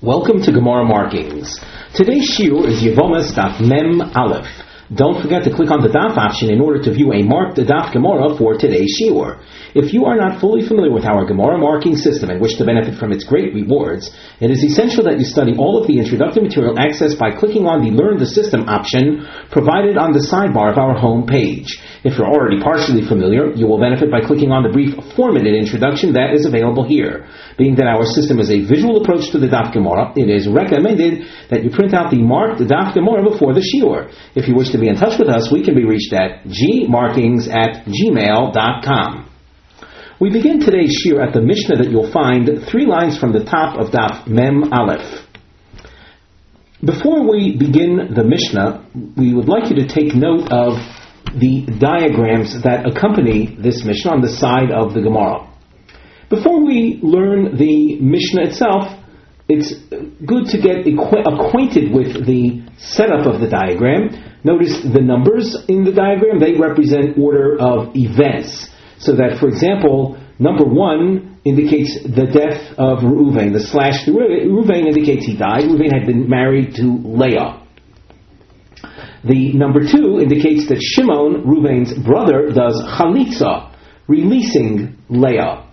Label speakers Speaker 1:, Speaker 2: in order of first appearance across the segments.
Speaker 1: Welcome to Gemara Markings. Today's shiur is Yevomas Daf Mem Aleph. Don't forget to click on the Daf option in order to view a marked Daf Gemara for today's shiur. If you are not fully familiar with our Gemara marking system and wish to benefit from its great rewards, it is essential that you study all of the introductory material accessed by clicking on the Learn the System option provided on the sidebar of our home page. If you're already partially familiar, you will benefit by clicking on the brief four-minute introduction that is available here. Being that our system is a visual approach to the Daf Gemara, it is recommended that you print out the marked Daf Gemara before the shiur. If you wish to be in touch with us, we can be reached at gmarkings at gmail.com. We begin today's shiur at the Mishnah that you'll find three lines from the top of Daf Mem Aleph. Before we begin the Mishnah, we would like you to take note of the diagrams that accompany this Mishnah on the side of the Gemara. Before we learn the Mishnah itself, it's good to get acquainted with the setup of the diagram. Notice the numbers in the diagram, they represent order of events. So that, for example, number one indicates the death of Reuven. The slash Reuven indicates he died. Reuven had been married to Leah. The number two indicates that Shimon, Reuven's brother, does chalitza, releasing Leah.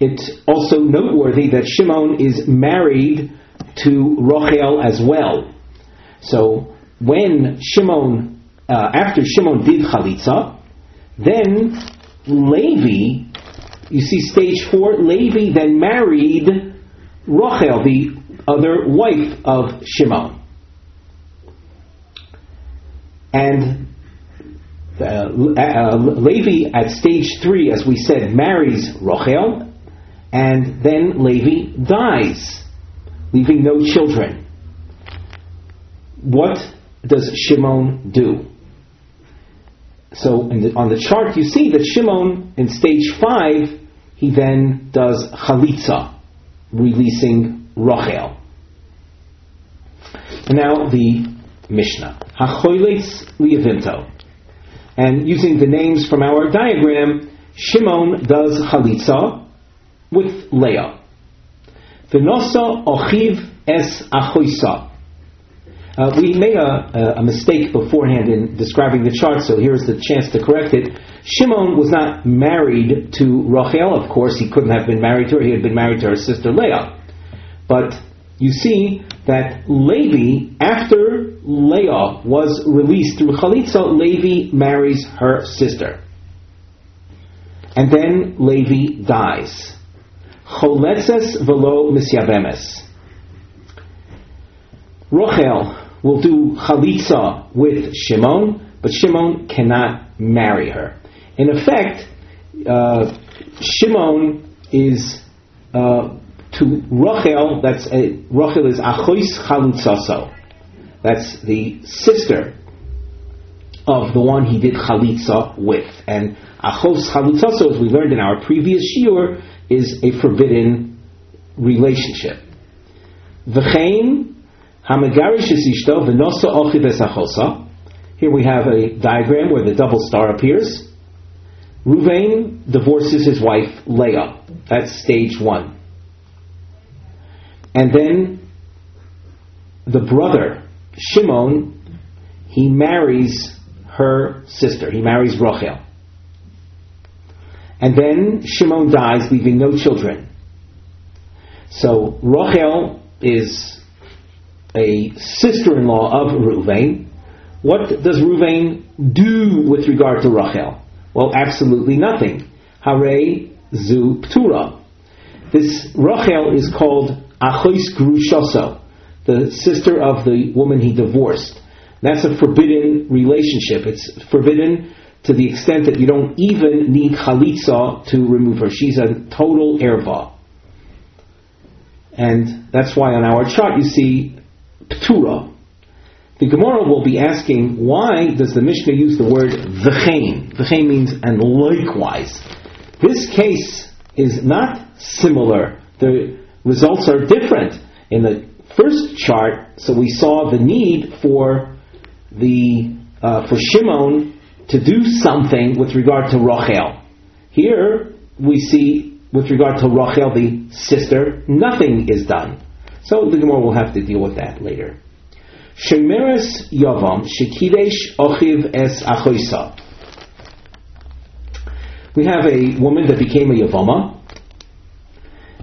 Speaker 1: It's also noteworthy that Shimon is married to Rachel as well. So when Shimon, uh, after Shimon did chalitza, then Levi, you see stage four, Levi then married Rachel, the other wife of Shimon. And uh, uh, Levi at stage three, as we said, marries Rachel, and then Levi dies, leaving no children. What does Shimon do? So the, on the chart, you see that Shimon in stage five, he then does chalitza, releasing Rachel. And now the Mishnah. Hachoiles liavinto. And using the names from our diagram, Shimon does chalitza with Leah. V'nosa ochiv es achoisa. Uh, we made a, a, mistake beforehand in describing the chart, so here's the chance to correct it. Shimon was not married to Rachel, of course, he couldn't have been married to her, he had been married to her sister Leah. But you see that Levi, after Leah was released through Chalitza, Levi marries her sister. And then Levi dies. Choletzes velo misyabemes. Rachel will do chalitza with Shimon, but Shimon cannot marry her. In effect, uh, Shimon is uh, to Rachel. That's a, Rachel is achois chalutzaso. That's the sister of the one he did chalitza with, and achos chalutzaso, as we learned in our previous shiur, is a forbidden relationship. V'chein Hamagarish ishto v'nosa ochiv Here we have a diagram where the double star appears. Ruvain divorces his wife Leah. That's stage one. And then the brother, Shimon, he marries her sister. He marries Rachel. And then Shimon dies, leaving no children. So Rachel is a sister-in-law of Ruvain, what does Ruvain do with regard to Rachel? Well, absolutely nothing. Hare zu ptura. This Rachel is called Achois Grushoso, the sister of the woman he divorced. That's a forbidden relationship. It's forbidden to the extent that you don't even need chalitza to remove her. She's a total erva. And that's why on our chart you see Ptura. The Gemara will be asking, why does the Mishnah use the word v'chein? V'chein means and likewise. This case is not similar. The results are different. In the first chart, so we saw the need for the uh, for Shimon to do something with regard to Rachel. Here we see with regard to Rachel, the sister, nothing is done. So the Gemara will have to deal with that later. Shemeres Yavam Shekidesh Ochiv Es Achoisa. We have a woman that became a Yavama,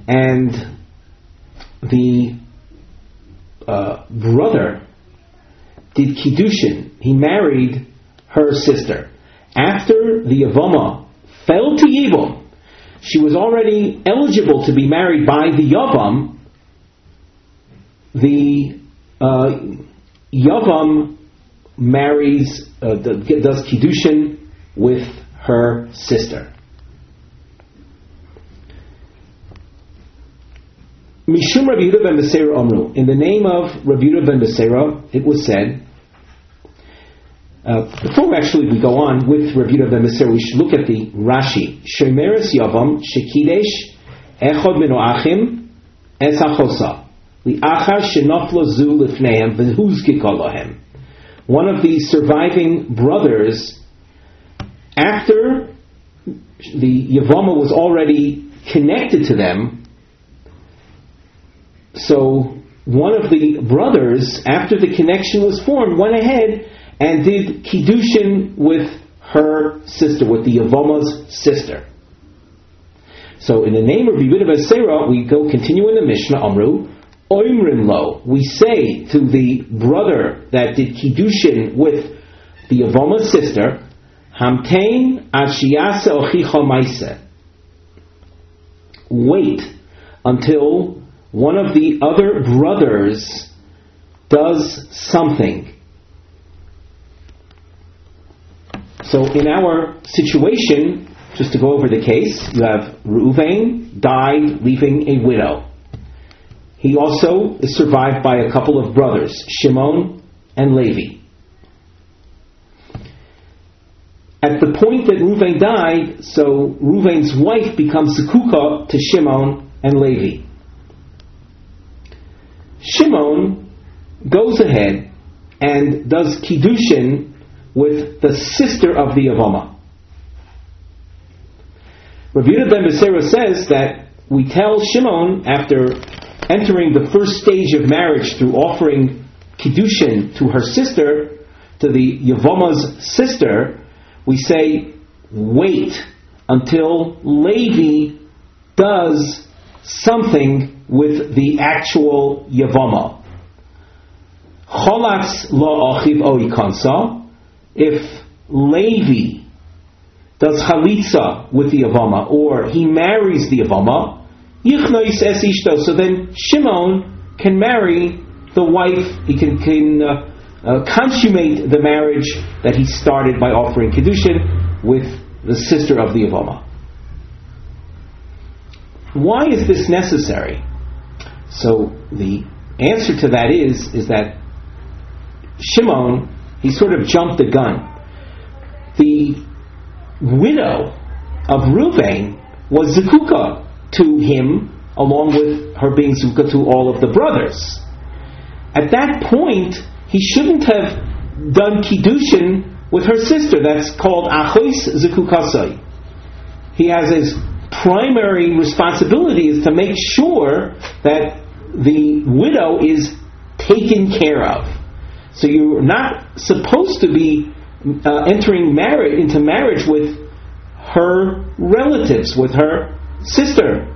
Speaker 1: and the uh, brother did Kiddushin. He married her sister. After the Yavama fell to Yibum, she was already eligible to be married by the Yavam. The uh, Yavam marries, uh, does Kiddushin with her sister. Mishum Rabbi ben Beseira Omru. In the name of Rabbi ben Beseira, it was said. Uh, before actually we go on with Rabbi ben Beseira, we should look at the Rashi. Shemeres Yavam Shekidesh Echod Mino Achim Es Achosa Li'achar Shenoflo Zu Lifneim V'Huzkikolahem. One of the surviving brothers, after the Yavama was already connected to them, so one of the brothers, after the connection was formed, went ahead and did kiddushin with her sister, with the Yavoma's sister. So in the name of Yehuda Sarah, we go continue in the Mishnah Amru. Oimrim lo, we say to the brother that did kiddushin with the Yavoma's sister, Hamtein ashiyase ochicha maise. Wait until one of the other brothers does something. So in our situation, just to go over the case, you have Reuven died leaving a widow. He also is survived by a couple of brothers, Shimon and Levi. At the point that Reuven died, so Reuven's wife becomes Zekuka to Shimon and Levi. Shimon goes ahead and does kiddushin with the sister of the Avoma. Rabbi ben Beseira says that we tell Shimon after entering the first stage of marriage through offering kiddushin to her sister, to the Yavoma's sister, we say, wait until Levi does something with the actual Yavama. Cholatz lo achiv oikansa. If Levi does chalitza with the Yavama, or he marries the Yavama, yichnois es ishto. So then Shimon can marry the wife. He can, can uh, uh, consummate the marriage that he started by offering kedushin with the sister of the Yavama. Why is this necessary? So the answer to that is is that Shimon he sort of jumped the gun. The widow of Reuven was Zekuka to him, along with her being Zekuka to all of the brothers. At that point, he shouldn't have done kiddushin with her sister. That's called achois zekukasai. He has his primary responsibility is to make sure that the widow is taken care of. So you're not supposed to be uh, entering marriage into marriage with her relatives, with her sister.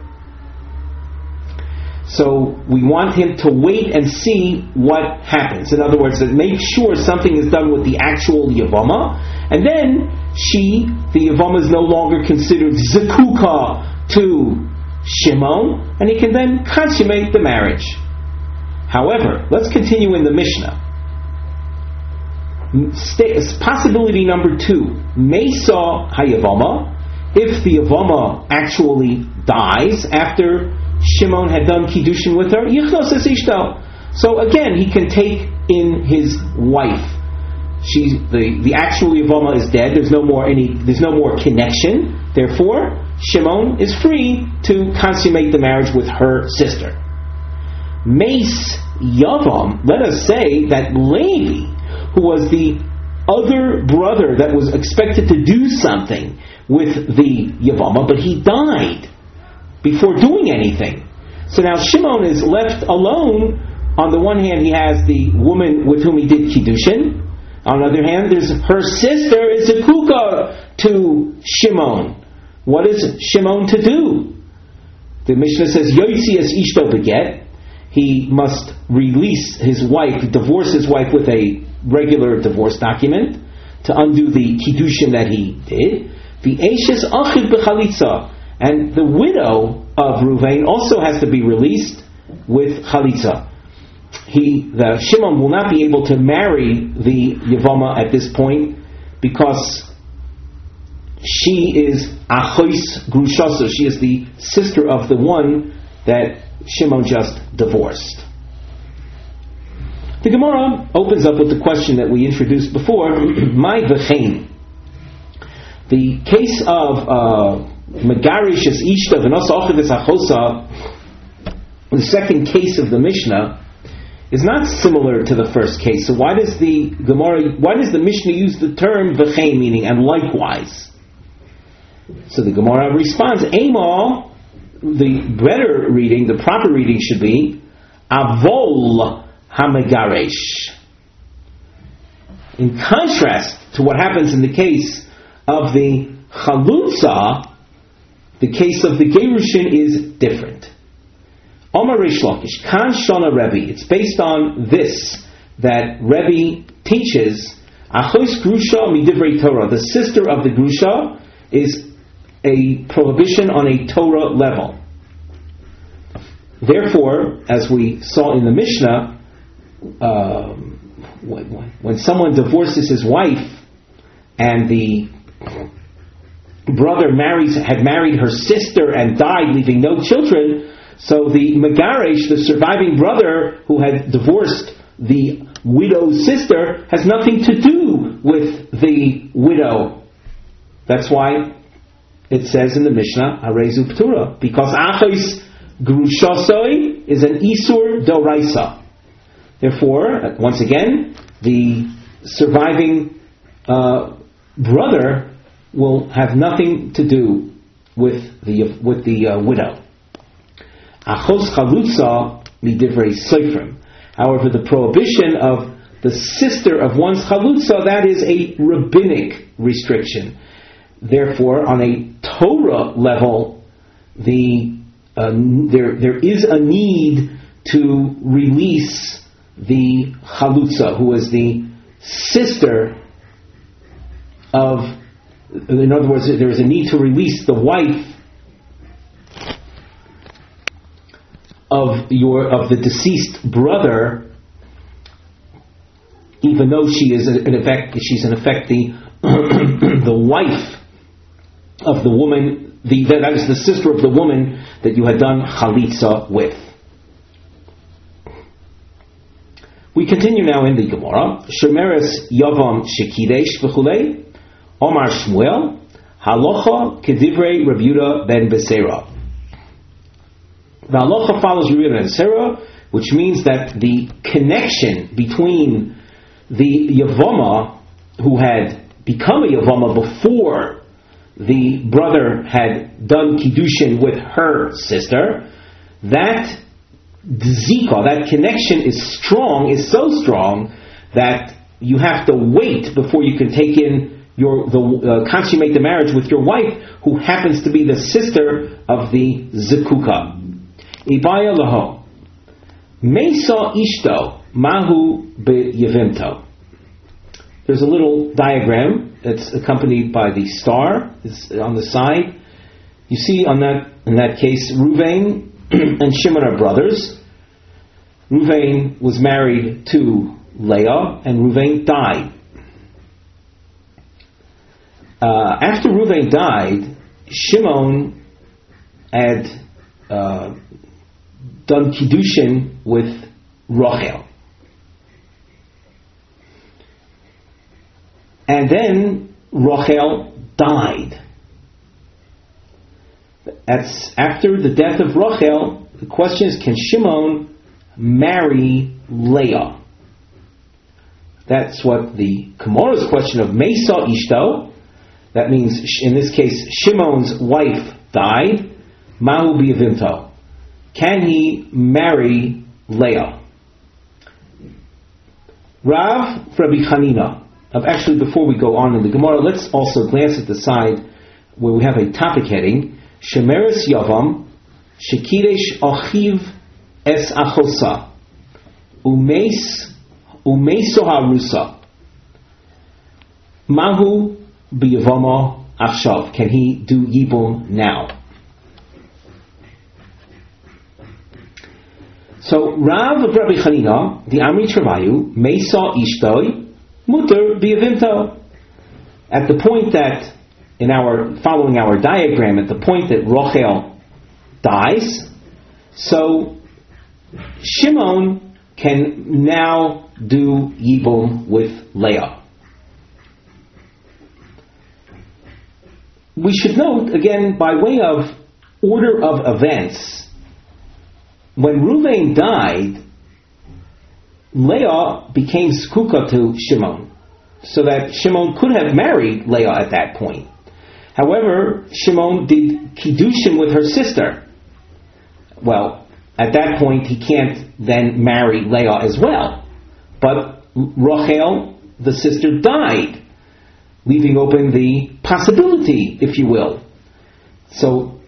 Speaker 1: So we want him to wait and see what happens. In other words, make sure something is done with the actual Yavama, and then she, the Yavama, is no longer considered Zekuka to Shimon, and he can then consummate the marriage. However, let's continue in the Mishnah. Possibility number two, Mesa Hayavama, if the Yavama actually dies after Shimon had done Kiddushin with her, So again, he can take in his wife. She's the, the actual Yavama is dead. There's no more any. There's no more connection. Therefore, Shimon is free to consummate the marriage with her sister. Mace Yavam, let us say that Levi, who was the other brother that was expected to do something with the Yavama, but he died before doing anything. So now Shimon is left alone. On the one hand, he has the woman with whom he did kiddushin. On the other hand, there's her sister is a kuka to Shimon. What is Shimon to do? The Mishnah says, Yoitzi es ishto beget. He must release his wife, divorce his wife with a regular divorce document to undo the kiddushin that he did. The Ashes achid bechalitza. And the widow of Ruvain also has to be released with chalitza. He, the Shimon will not be able to marry the Yavama at this point because she is Achois Grushasa. She is the sister of the one that Shimon just divorced. The Gemara opens up with the question that we introduced before, my v'chein. The case of uh, Megarish is Ishta v'nos achosa, the second case of the Mishnah, is not similar to the first case. So why does the Gemara, why does the Mishnah use the term v'chein, meaning and likewise? So the Gemara responds, Amal, the better reading, the proper reading should be, Avol Hamegaresh. In contrast to what happens in the case of the Chalutza, the case of the Gerushin is different. Omar Rish Lakish, Kan Shona Rebbe, it's based on this, that Rebbe teaches, Achos Grusha Midivrei Torah, the sister of the Grusha is a prohibition on a Torah level. Therefore, as we saw in the Mishnah, um, when someone divorces his wife and the brother marries had married her sister and died, leaving no children, so the Megaresh, the surviving brother who had divorced the widow's sister, has nothing to do with the widow. That's why it says in the Mishnah, Arezu Ptura, because Achos Grushasoi is an Isur Doraisa. Therefore, once again, the surviving uh, brother will have nothing to do with the with the uh, widow. Achos chalutza midivrei seifrim. However, the prohibition of the sister of one's chalutza that is a rabbinic restriction. Therefore, on a Torah level, the uh, there there is a need to release the chalutza, who is the sister of in other words, there is a need to release the wife of your of the deceased brother, even though she is in effect she's in effect the the wife of the woman, the, that is the sister of the woman that you had done chalitza with. We continue now in the Gemara. Shemeres Yavam Shekidesh v'chulei Omar Shmuel, Halacha Kedivrei Rabuda ben Besera. The halacha follows Rabuda ben Besera, which means that the connection between the Yavama who had become a Yavama before the brother had done Kiddushin with her sister, that zika, that connection is strong, is so strong that you have to wait before you can take in your the uh, consummate the marriage with your wife who happens to be the sister of the zikuka. Ibaya laho. Mesa ishto mahu yevimto. There's a little diagram that's accompanied by the star. It's on the side. You see on that in that case, Ruvain and Shimon are brothers. Ruvain was married to Leah, and Ruvain died. Uh, after Ruvain died, Shimon had uh, done kiddushin with Rachel, and then Rachel died. That's after the death of Rachel. The question is, can Shimon marry Leah? That's what the Gemara's question of Mesa Ishto that means, in this case, Shimon's wife died. Mahu biyavinto. can he marry Leah? Rav Rabbi Hanina. Actually, before we go on in the Gemara, let's also glance at the side where we have a topic heading: Shemeres Yavam, Shekidesh Achiv Es Achosa, Umeis Umeiso Harusa. Mahu Biyavama Achshav. Can he do Yibum now? So Rav of Rabbi Chanina, the Amri Travayu, Mesa Ishtoi, Mutter Biyavimta. At the point that, in our, following our diagram, at the point that Rochel dies, so Shimon can now do Yibum with Leah. We should note, again, by way of order of events, when Ruvain died, Leah became skuka to Shimon, so that Shimon could have married Leah at that point. However, Shimon did kiddushin with her sister. Well, at that point, he can't then marry Leah as well. But Rachel, the sister, died, leaving open the possibility, if you will. So,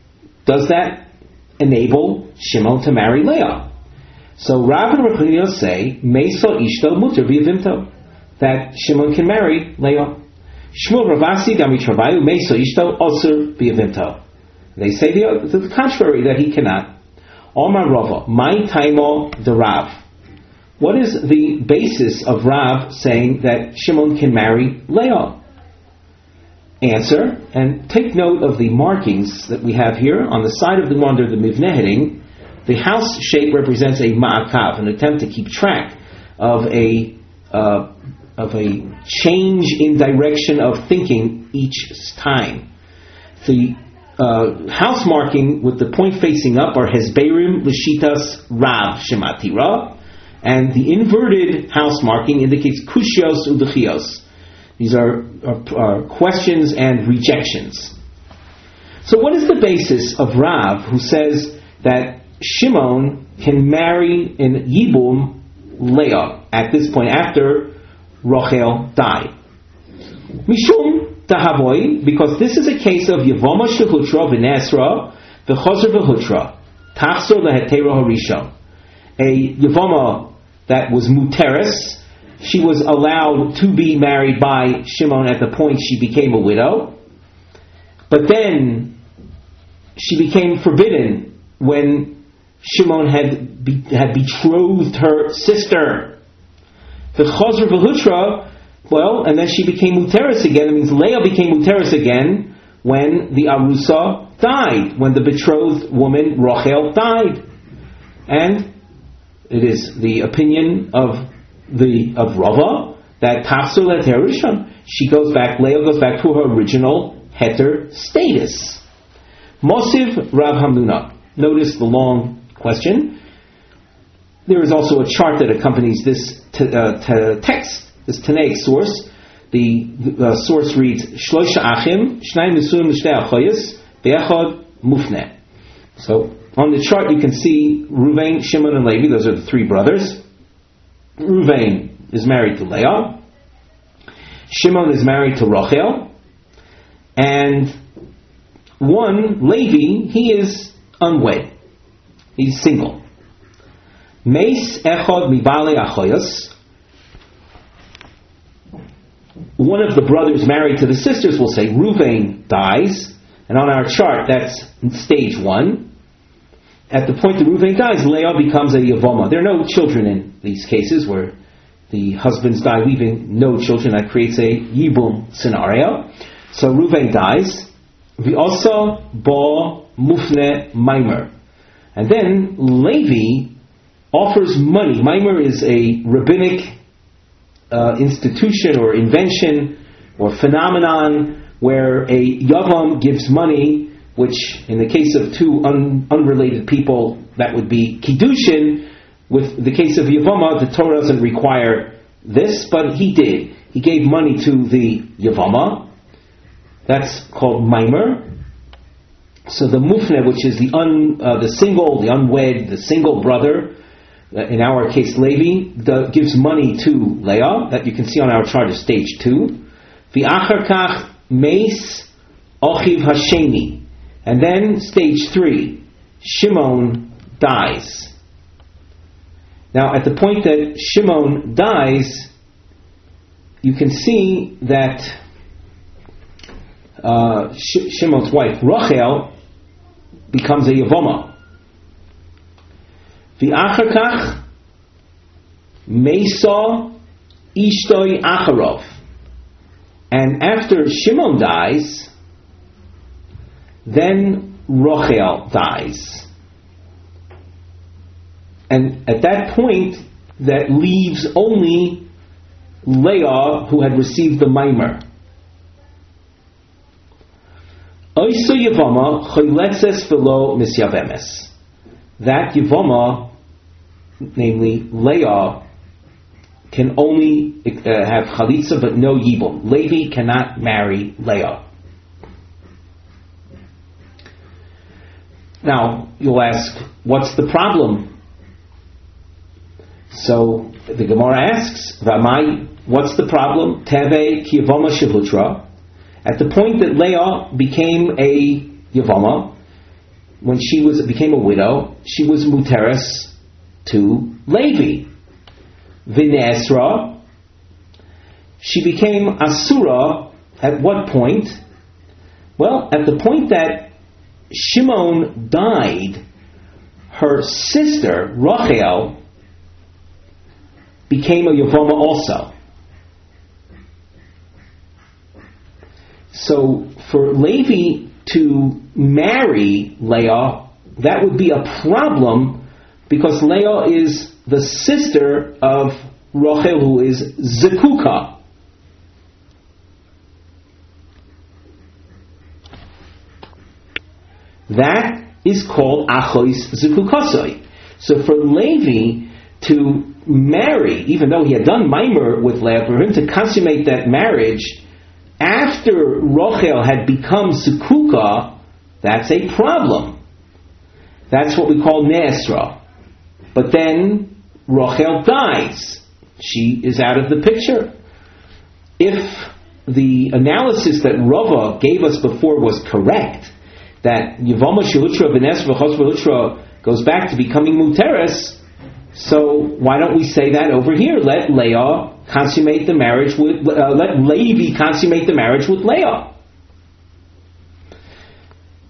Speaker 1: does that enable Shimon to marry Leah. So Rav and Rav say, Mesa Ishto Mutter V'yavimto, that Shimon can marry Leah. Shmuel Ravasi Dami Travayu Mesa Ishto Osir V'yavimto. They say the, the contrary, that he cannot. Omar Rava, my taimo the Rav. What is the basis of Rav saying that Shimon can marry Leah? Answer, and take note of the markings that we have here on the side of the one under the mivne heading. The house shape represents a ma'akav, an attempt to keep track of a uh, of a change in direction of thinking each time. The uh, house marking with the point facing up are Hezberim Lishitas Rav Shematira, and the inverted house marking indicates Kushios Udachios these are, are, are questions and rejections. So, what is the basis of Rav who says that Shimon can marry in Yibum Leah at this point after Rachel died? Mishum Tahavoy, because this is a case of Yavoma Shehutra V'Nesra V'Choser V'Hutra Tachsor Lehetera Harishon. A Yavoma that was Muteris, she was allowed to be married by Shimon at the point she became a widow. But then she became forbidden when Shimon had be, had betrothed her sister. The Chazr V'Hutra, well, and then she became Muteris again. It means Leah became Muteris again when the Arusa died, when the betrothed woman Rachel died. And it is the opinion of the of Rava that Tafsul et Rishon, she goes back, Leah goes back to her original heter status. Mosiv Rav Hamnuna. Notice the long question. There is also a chart that accompanies this t- uh, t- text, this Tanaic source. The uh, source reads Shloisha Achim, Shnai Misuim Shtei Achoyes, Be'echad Mufne. So on the chart you can see Ruvain, Shimon, and Levi. Those are the three brothers. Ruvain is married to Leah. Shimon is married to Rachel. And one, Levi, he is unwed. He's single. Meis echod mibale. One of the brothers married to the sisters will say Ruvain dies, and on our chart that's stage one at the point that Reuven dies, Leah becomes a Yavoma. There are no children in these cases where the husbands die leaving no children. That creates a Yibum scenario. So Reuven dies. We also ba mufne maimer. And then Levi offers money. Maimer is a rabbinic uh, institution or invention or phenomenon where a Yavam gives money which in the case of two un- unrelated people, that would be Kiddushin. With the case of Yavama, the Torah doesn't require this, but he did. He gave money to the Yavama. That's called Mimer. So the mufne, which is the un, uh, the single, the unwed, the single brother, uh, in our case Levi, the, gives money to Leah, that you can see on our chart of stage two. The acharkach meis ochiv hasheni. And then stage three, Shimon dies. Now, at the point that Shimon dies, you can see that uh, Sh- Shimon's wife, Rachel, becomes a Yavoma. V'achar Mesa Ishtoi Acharov. And after Shimon dies, then Rochel dies. And at that point, that leaves only Leah, who had received the mimer. That Yavama, namely Leah, can only uh, have Chalitza but no Yibum. Levi cannot marry Leah. Now, you'll ask, what's the problem? So, the Gemara asks, Ramai, what's the problem? Teve Kiyavama Shavutra. At the point that Leah became a Yavama, when she was became a widow, she was muteris to Levi. Vinesra, she became Asura at what point? Well, at the point that Shimon died, her sister, Rachel, became a Yavama also. So for Levi to marry Leah, that would be a problem because Leah is the sister of Rachel, who is Zekuka. That is called Achois Zekukasoi. So for Levi to marry, even though he had done Mimer with Leah, for him to consummate that marriage after Rochel had become Zekuka, that's a problem. That's what we call Nesra. But then Rochel dies. She is out of the picture. If the analysis that Rava gave us before was correct, that Yavama Shilutra Benesra Chos goes back to becoming Muteres, so why don't we say that over here? Let Leah consummate the marriage with, uh, let Levi consummate the marriage with Leah.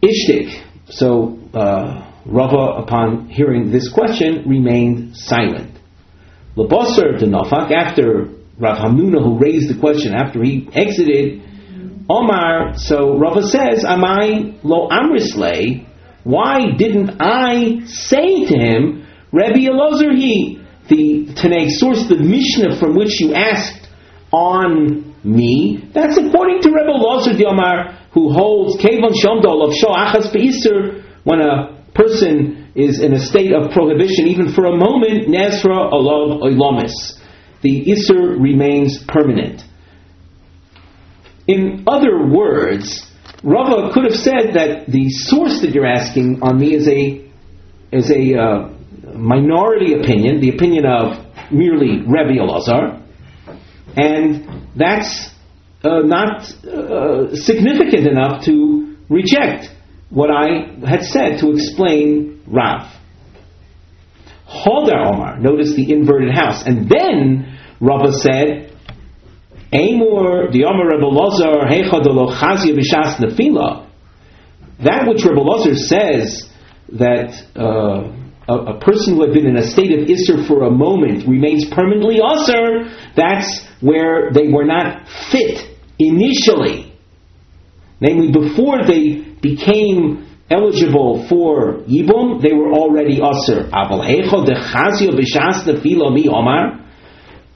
Speaker 1: Ishtik. So uh, Rava, upon hearing this question, remained silent. Labasar de Nafak, after Rav Hamnuna, who raised the question after he exited, Omar, so Rava says, Amai lo amrisley, why didn't I say to him, Rabbi Elazar he, the Tanakh source, the Mishnah from which you asked on me, that's according to Rebbe Elazar the Omar, who holds Kevon Shomdol of Shoachas Be'isr, when a person is in a state of prohibition, even for a moment, Nasra Alav Olamis. The Isser remains permanent. In other words, Rava could have said that the source that you're asking on me is a is a uh, minority opinion, the opinion of merely Rebbe Elazar, and that's uh, not uh, significant enough to reject what I had said to explain Rav. Hodar Omar, notice the inverted house. And then Rava said, Amor Omar Rebbe Lazar Chazia B'Shas Nefila. That which Rebbe Lazar says that uh, a, a, person who had been in a state of Isser for a moment remains permanently Usser, that's where they were not fit initially. Namely, before they became eligible for Yibum, they were already Aser.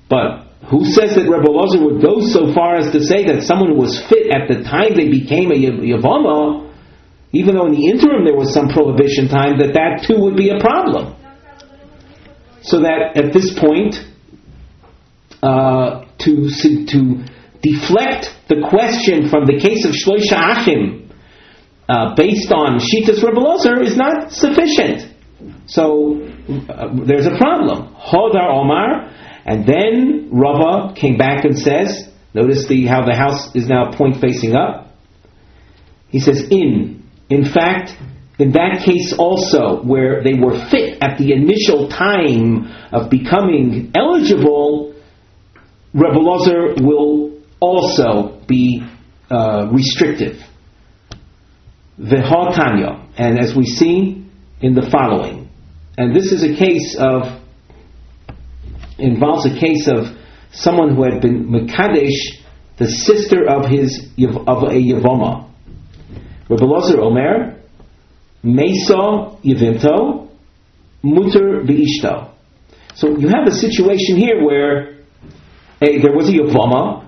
Speaker 1: But who says that Rebbe Lozer would go so far as to say that someone who was fit at the time they became a Yavama, even though in the interim there was some prohibition time, that that too would be a problem? So that at this point, uh, to, to deflect the question from the case of Shloisha Achim uh, based on Shitas Rebbe Lozer, is not sufficient. So uh, there's a problem. Hodar Omar, and then Rava came back and says, notice the how the house is now point facing up. He says, in. In fact, in that case also, where they were fit at the initial time of becoming eligible, Rebbe will also be uh, restrictive. V'hatanya, and as we see in the following, and this is a case of involves a case of someone who had been Mekadesh, the sister of his of a Yavoma. Rabbi Lozer Omer, Mesa Yivimto, Mutter Beishto. So you have a situation here where a, there was a Yavoma,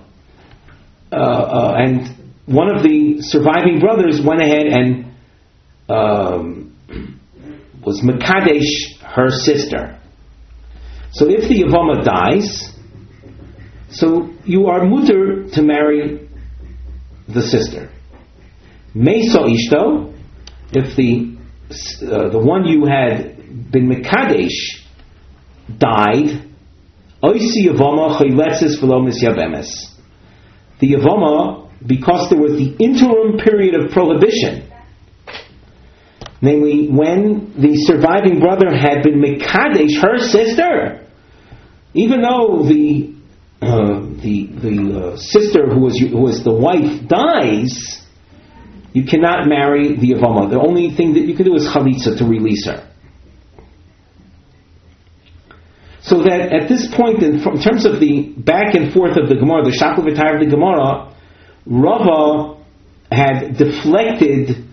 Speaker 1: uh, uh, and one of the surviving brothers went ahead and um, was Mekadesh, her sister. So if the Yavama dies, so you are mutter to marry the sister. Mesa ishto, if the uh, the one you had been mekadesh died, oisi yavama chayletzis v'lo misyabemes. The yavama, because there was the interim period of prohibition, namely when the surviving brother had been mekadesh her sister, even though the uh, the the uh, sister who was who was the wife dies, you cannot marry the Yavama. The only thing that you can do is chalitza to release her. So that at this point, in, in terms of the back and forth of the Gemara, the Shakal of the Gemara, Rava had deflected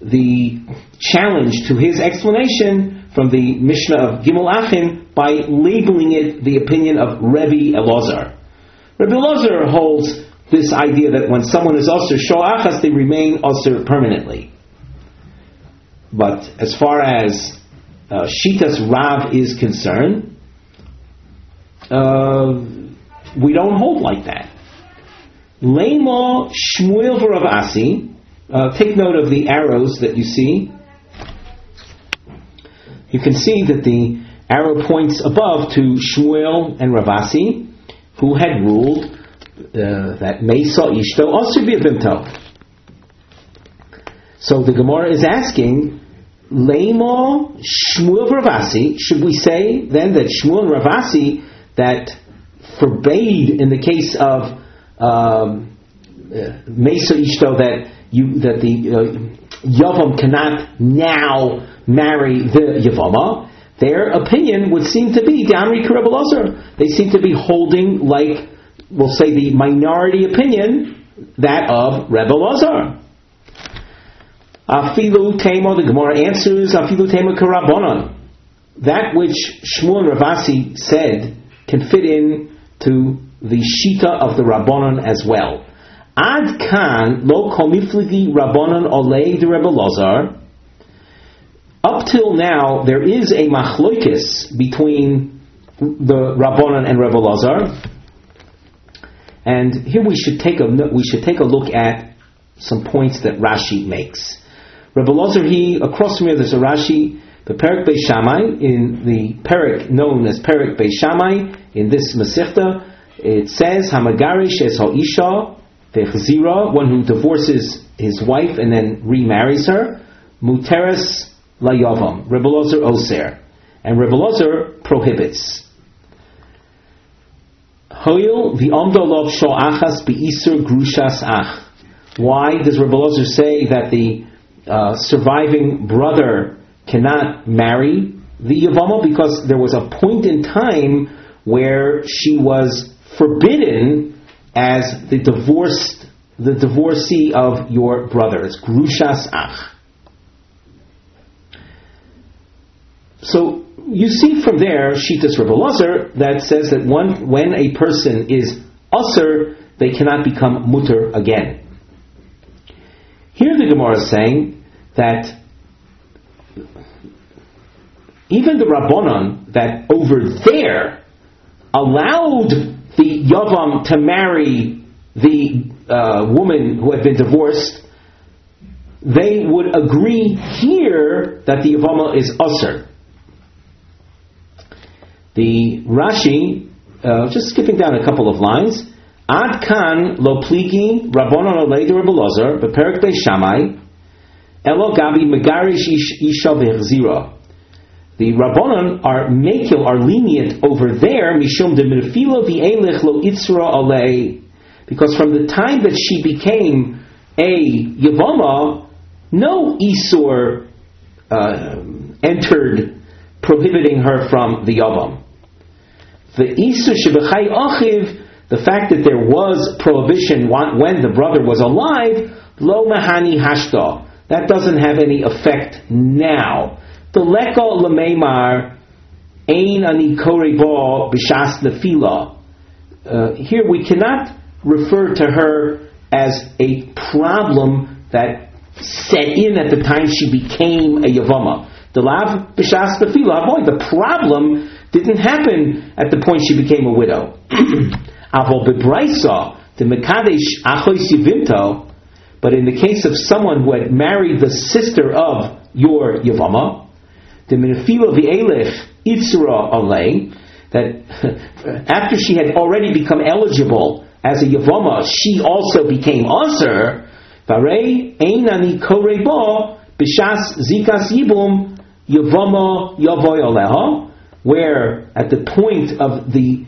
Speaker 1: the challenge to his explanation from the Mishnah of Gimel Achin by labeling it the opinion of Rebbe Elazar. Rebbe Elazar holds this idea that when someone is Asr Shoachas, they remain Asr permanently. But as far as uh, Shitas Rav is concerned, uh, we don't hold like that. Lema Shmuel Varavasi, uh, take note of the arrows that you see. You can see that the arrow points above to Shmuel and Ravasi, who had ruled uh, that Mesa Ishto also be a Bimto. So the Gemara is asking, Lema Shmuel Ravasi, should we say then that Shmuel and Ravasi that forbade in the case of um, uh, Ishto that you that the uh, Yavam cannot now marry the Yavama, their opinion would seem to be Damri Karabalazer. They seem to be holding like we'll say the minority opinion, that of Rebbe Lazar. Afilu Temo, the Gemara answers, Afilu Temo Karabonon. That which Shmuel Ravasi said can fit in to the Shita of the Rabbonon as well. Ad kan lo komifligi Rabbonon olei de Rebbe Lazar. Up till now, there is a machloikis between the Rabbonon and Rebbe Lazar. And here we should take a we should take a look at some points that Rashi makes. Rebbe Lozer, he across from here there's a Rashi, the Perik Beis Shammai in the Perik known as Perik Beis Shammai in this Masechta. It says Hamagarish es ha'isha vechzira, one who divorces his wife and then remarries her. Muteres layavam. Rabbi Lozer oser, and Rabbi Lozer prohibits. Hoyil the omdolov shoachas beisur grushas ach. Why does Rabbi Lozer say that the uh, surviving brother cannot marry the Yavama? Because there was a point in time where she was forbidden as the divorced, the divorcee of your brother. It's grushas ach. So you see from there, Shitas Lazar, that says that one, when a person is usr, they cannot become mutter again. Here the Gemara is saying that even the Rabbanon that over there allowed the Yavam to marry the uh, woman who had been divorced, they would agree here that the Yavama is usr. The Rashi, uh, just skipping down a couple of lines, Ad kan lo pligi rabbonon oleder Rebelazar beperik be Shammai elo gabi megarish isha v'chzira. The rabbonon are makil are lenient over there mishum de mirfilo v'elech lo itzra alei because from the time that she became a yavama, no isur uh, entered prohibiting her from the yavam. The isur shebechai achiv the fact that there was prohibition when the brother was alive, lo mahani hashta. That doesn't have any effect now. The leko lemeimar ein ani korebo b'shas nefila. Uh, here we cannot refer to her as a problem that set in at the time she became a yavama. The lav b'shas nefila. The problem didn't happen at the point she became a widow. Avol bebraisa the mekadesh achois yivimto, but in the case of someone who had married the sister of your yavama, the minafila v'elef itzura alei, that after she had already become eligible as a yavama, she also became aser. Varei einani koreba b'shas zikas yibum yavama yavoy aleha, where at the point of the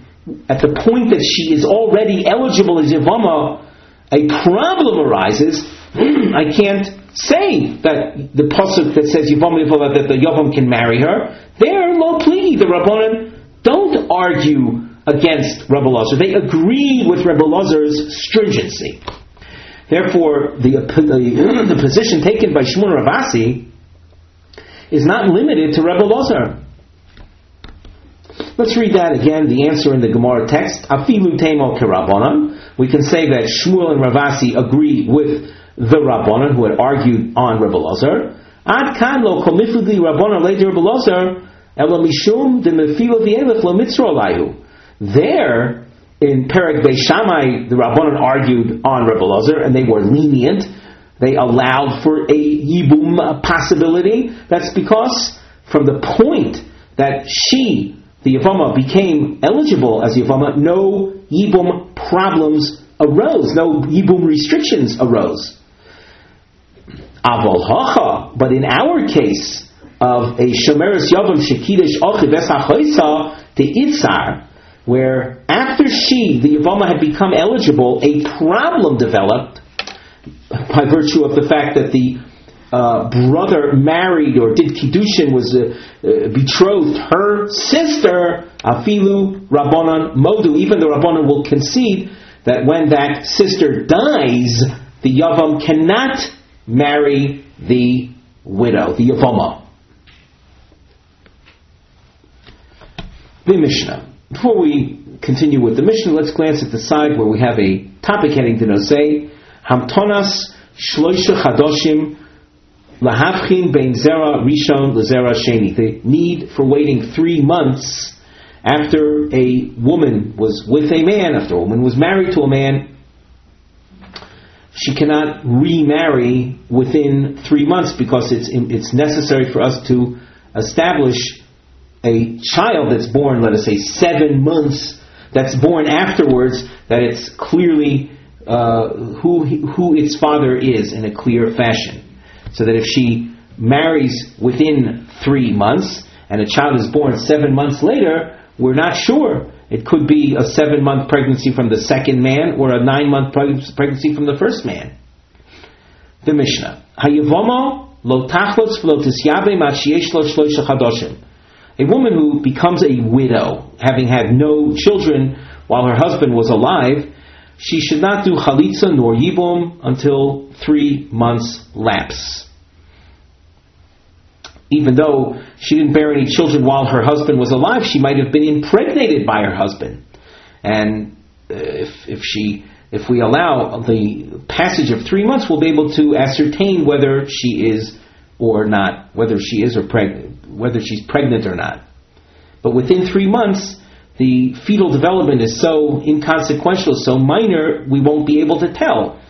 Speaker 1: at the point that she is already eligible as Yavama, a problem arises, I can't say that the pasuk that says Yavam that the Yavam can marry her. They're low plea. The Rabbanan don't argue against Rebbe. They agree with Rebbe Lazar's stringency. Therefore, the, the, the position taken by Shmuel Ravasi is not limited to Rebbe. Let's read that again, the answer in the Gemara text. Afilu temo kerabonon. We can say that Shmuel and Ravasi agree with the Rabbanon who had argued on Rebbe. Ad kan lo komifudi Rabbanon later Rebbe Lazar de mefilu v'elef lo mitzro There, in Perek Beishamai, the Rabbanon argued on Rebbe and they were lenient. They allowed for a yibum possibility. That's because from the point that she the Yavama became eligible as Yavama, no Yibum problems arose, no Yibum restrictions arose. Avol hacha, but in our case of a Shomeris Yavam Shekidish Ochiv to Itzar, where after she, the Yavama, had become eligible, a problem developed by virtue of the fact that the uh, brother married or did kiddushin was uh, uh, betrothed her sister afilu rabbanon modu. Even the rabbanon will concede that when that sister dies, the yavam cannot marry the widow, the yavama. The Mishnah. Before we continue with the Mishnah, let's glance at the side where we have a topic heading to say Hamtonas Shloisha Chadoshim Bein zera rishon lezera sheni. The need for waiting three months after a woman was with a man, after a woman was married to a man, she cannot remarry within three months because it's it's necessary for us to establish a child that's born, let us say, seven months, that's born afterwards, that it's clearly uh, who who its father is in a clear fashion so that if she marries within three months and a child is born seven months later, we're not sure. It could be a seven month pregnancy from the second man or a nine month pregnancy from the first man. The Mishnah. lo A woman who becomes a widow, having had no children while her husband was alive, she should not do chalitza nor yibum until three months lapse. Even though she didn't bear any children while her husband was alive, she might have been impregnated by her husband. And uh, if, if she if we allow the passage of three months, we'll be able to ascertain whether she is or not, whether she is or pregnant, whether she's pregnant or not. But within three months, the fetal development is so inconsequential, so minor, we won't be able to tell.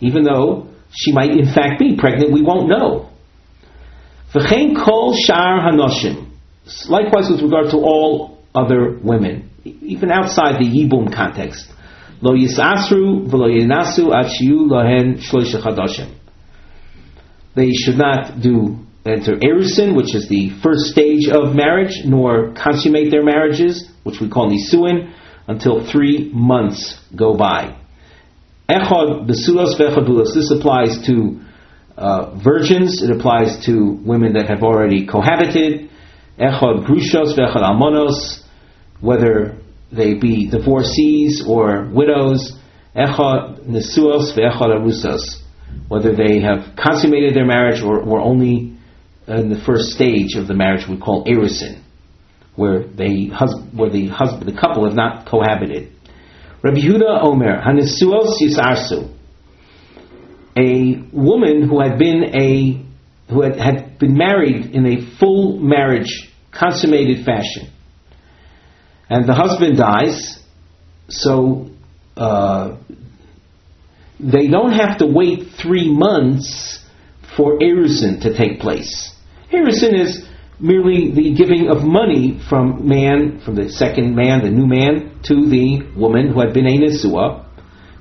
Speaker 1: Even though she might in fact be pregnant. We won't know. Likewise with regard to all other women, even outside the Yibum context. They should not do enter erusin, which is the first stage of marriage, nor consummate their marriages, which we call nisuin, until three months go by. Echad besulos v'echad bulos. This applies to uh, virgins. It applies to women that have already cohabited. Echad grushos v'echad almonos, whether they be divorcees or widows. Echad nesuos v'echad arusas, whether they have consummated their marriage or were only in the first stage of the marriage we call erusin, where they where the husband the couple have not cohabited. Rabbi Yehuda Omer Hanisuos Yisarsu, a woman who had been a who had, had been married in a full marriage, consummated fashion, and the husband dies, so uh, they don't have to wait three months for erusin to take place. Erusin is merely the giving of money from man, from the second man, the new man, to the woman who had been a Nisua,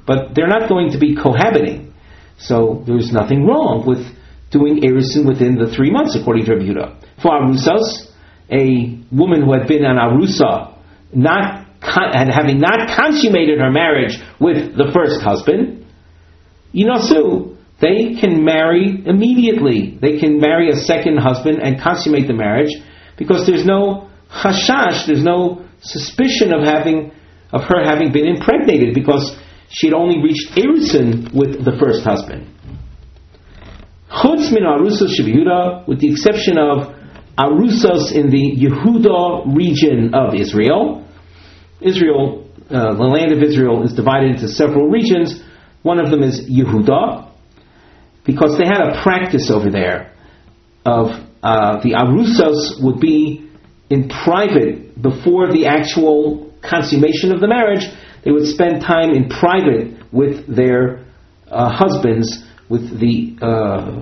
Speaker 1: but they're not going to be cohabiting. So there's nothing wrong with doing Erusin within the three months, according to Rabbi Yehuda. For Arusas, a woman who had been an Arusa, not and having not consummated her marriage with the first husband, Yinasu, they can marry immediately. They can marry a second husband and consummate the marriage because there's no hashash, there's no suspicion of having of her having been impregnated because she had only reached erusin with the first husband. Chutz min Yehuda, with the exception of arusas in the Yehuda region of Israel. Israel, uh, the land of Israel, is divided into several regions. One of them is Yehuda, because they had a practice over there of uh, the arusos would be in private before the actual consummation of the marriage. They would spend time in private with their uh, husbands, with the uh,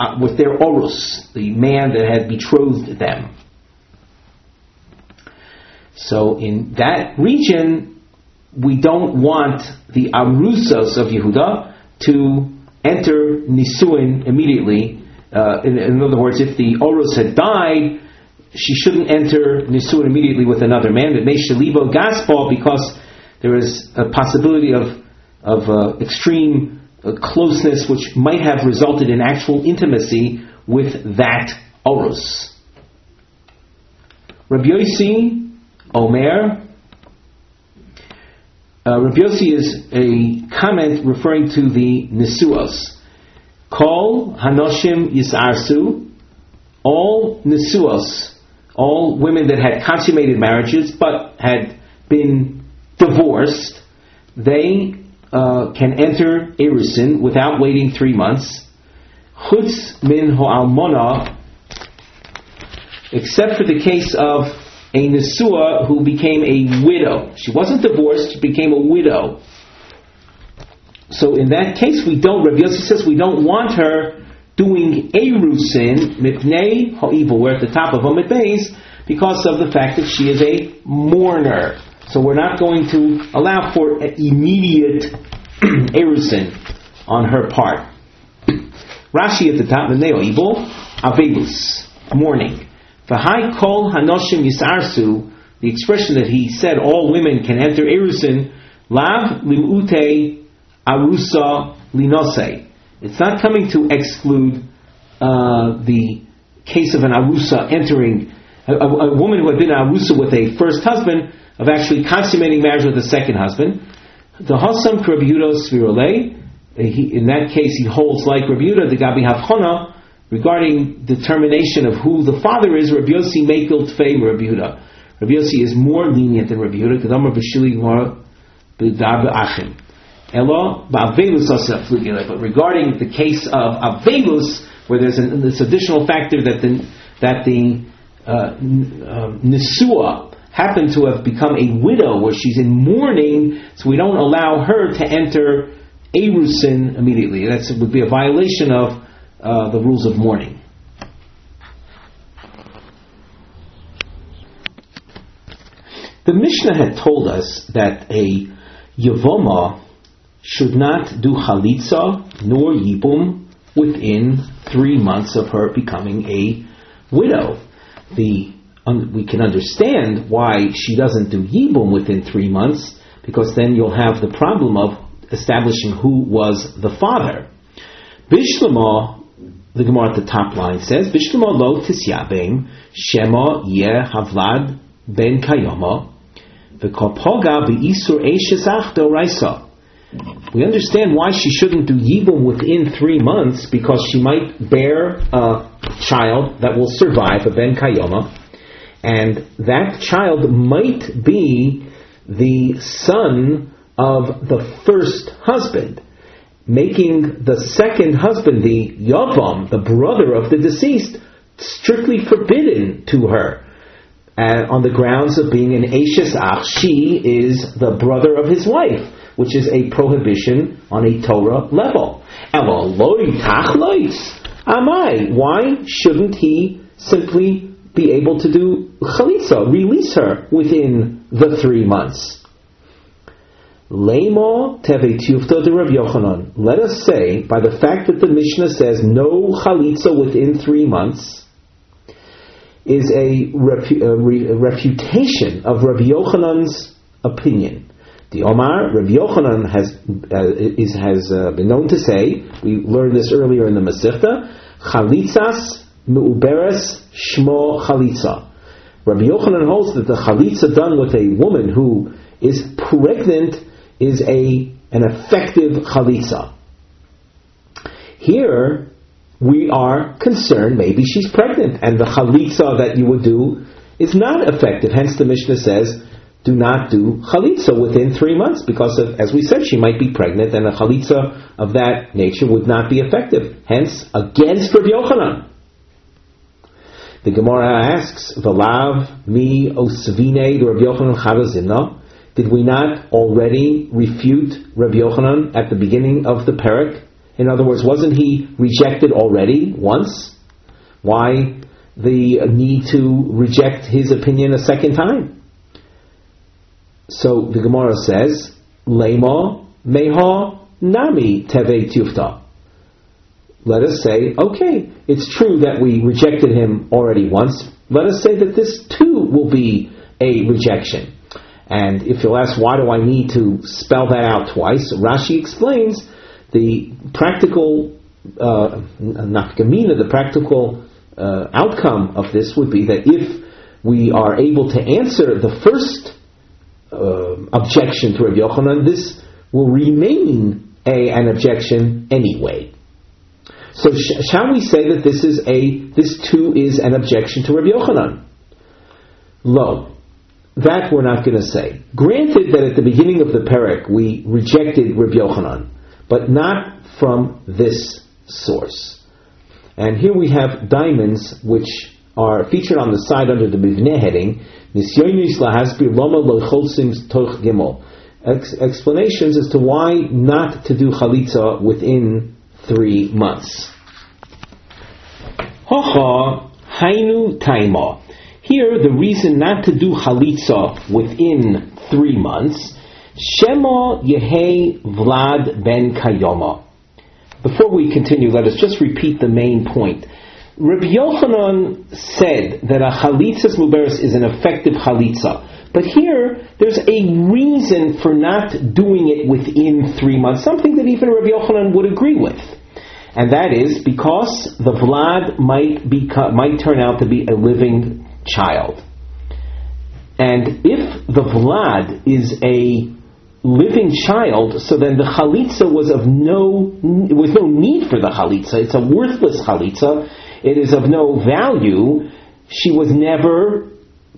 Speaker 1: uh with their orus, the man that had betrothed them. So in that region, we don't want the arusos of Yehuda to enter Nisuin immediately. Uh, in, in, other words, if the Orus had died, she shouldn't enter Nisuin immediately with another man. It may Shalibo Gaspal because there is a possibility of, of uh, extreme uh, closeness which might have resulted in actual intimacy with that Orus. Rabbi Yossi, Omer, uh, Rabbi Yossi is a comment referring to the Nisuos. Kol Hanoshim Yisarsu, all Nisuos, all women that had consummated marriages but had been divorced, they uh, can enter Erusin without waiting three months. Chutz min ho'almona, except for the case of a Nesua who became a widow. She wasn't divorced, she became a widow. So in that case, we don't, Rabbi Yossi says we don't want her doing Erusin, Mipnei Ha'evil, we're at the top of Amit Beis, because of the fact that she is a mourner. So we're not going to allow for immediate Erusin on her part. Rashi at the top, Mipnei Ha'evil, Avebus, mourning. High kol hanoshim yisarsu, the expression that he said all women can enter erusin, lav limute arusa linose. It's not coming to exclude uh, the case of an arusa entering a, a, a, woman who had been an arusa with a first husband of actually consummating marriage with a second husband. The hasam Rabbi Svirole, in that case he holds like Rabbi Yehuda, the Gabi Havchona, regarding determination of who the father is, Rabbi Yossi Mekel Tfei Rabbi Yehuda. Rabbi Yossi is more lenient than Rabbi Yehuda, Kadamar B'Shili Gemara B'Dar B'Achim. Elo But regarding the case of Avelus, where there's an, this additional factor that the, that the uh, uh, Nisua happened to have become a widow, where she's in mourning, so we don't allow her to enter erusin immediately. That would be a violation of uh, the rules of mourning. The Mishnah had told us that a Yavoma should not do chalitza nor yibum within three months of her becoming a widow. The um, we can understand why she doesn't do yibum within three months, because then you'll have the problem of establishing who was the father. Bishlama, the Gemara at the top line says, Bishlama lo tisyabim shema ye havlad ben kayoma v'kopoga v'isur eishesach doraisa. We understand why she shouldn't do yibum within three months because she might bear a child that will survive a ben kayoma, and that child might be the son of the first husband, making the second husband, the yavam, the brother of the deceased, strictly forbidden to her. Uh, on the grounds of being an Ashes Ach, she is the brother of his wife, which is a prohibition on a Torah level. Amai, why shouldn't he simply be able to do chalitza, release her within the three months? Lemo tevetufta de Rav Yochanan. Let us say, by the fact that the Mishnah says no chalitza within three months, is a, a, re- a refutation of Rav Yochanan's opinion. The Omar, Rav Yochanan has, uh, is, has uh, been known to say, we learned this earlier in the Masechta, chalitzas meuberes shmo chalitza. Rabbi Yochanan holds that the chalitza done with a woman who is pregnant is a an effective chalitza. Here, we are concerned maybe she's pregnant, and the chalitza that you would do is not effective. Hence, the Mishnah says, do not do chalitza within three months, because of, as we said, she might be pregnant, and a chalitza of that nature would not be effective. Hence, against Rabbi Yochanan. The Gemara asks, "V'lav mi osvine Rabbi Yochanan chavazimna." Did we not already refute Rabbi Yochanan at the beginning of the parak? In other words, wasn't he rejected already once? Why the need to reject his opinion a second time? So the Gemara says, Lema meha nami teve tufta. Let us say, okay, it's true that we rejected him already once. Let us say that this too will be a rejection. And if you'll ask, why do I need to spell that out twice? Rashi explains the practical, uh, nafkamina, the practical uh, outcome of this would be that if we are able to answer the first uh, objection to Rabbi Yochanan, this will remain a, an objection anyway. So sh- shall we say that this is a this too is an objection to Rabbi Yochanan? Lo. That we're not going to say. Granted that at the beginning of the parak we rejected Rabbi Yochanan, but not from this source. And here we have diamonds which are featured on the side under the Mivneh heading, Ex- explanations as to why not to do chalitza within three months. Hacha hainu taima. Here, the reason not to do chalitza within three months, Shema Yehe Vlad ben Kayoma. Before we continue, let us just repeat the main point. Rabbi Yochanan said that a chalitzas muberis is an effective chalitza. But here, there's a reason for not doing it within three months, something that even Rabbi Yochanan would agree with. And that is because the Vlad might, become, might turn out to be a living child. And if the Vlad is a living child, so then the chalitza was of no, was no need for the chalitza. It's a worthless chalitza. It is of no value. She was never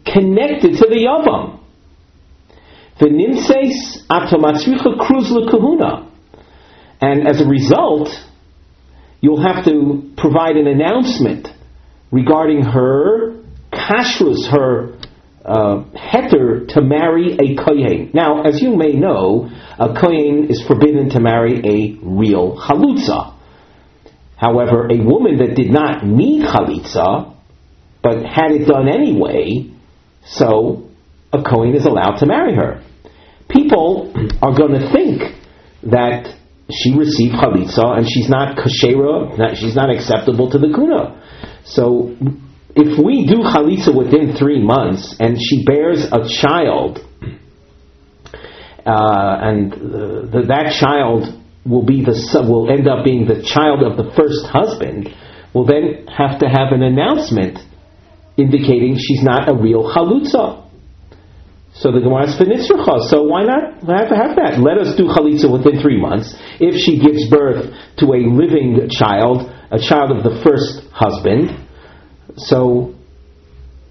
Speaker 1: connected to the yavam. The nimseis atomatzricha cruz kahuna. And as a result, you'll have to provide an announcement regarding her kashrus, her uh, heter to marry a kohen. Now, as you may know, a kohen is forbidden to marry a real chalutza. However, a woman that did not need chalitza, but had it done anyway, so a kohen is allowed to marry her. People are going to think that she received chalitza and she's not kashera, she's not acceptable to the kuna. So if we do chalitza within three months and she bears a child, uh, and the, that child will be the will end up being the child of the first husband, will then have to have an announcement indicating she's not a real chalutza. So the Gemara is finitzrucha. So why not have, have that? Let us do chalitza within three months. If she gives birth to a living child, a child of the first husband, so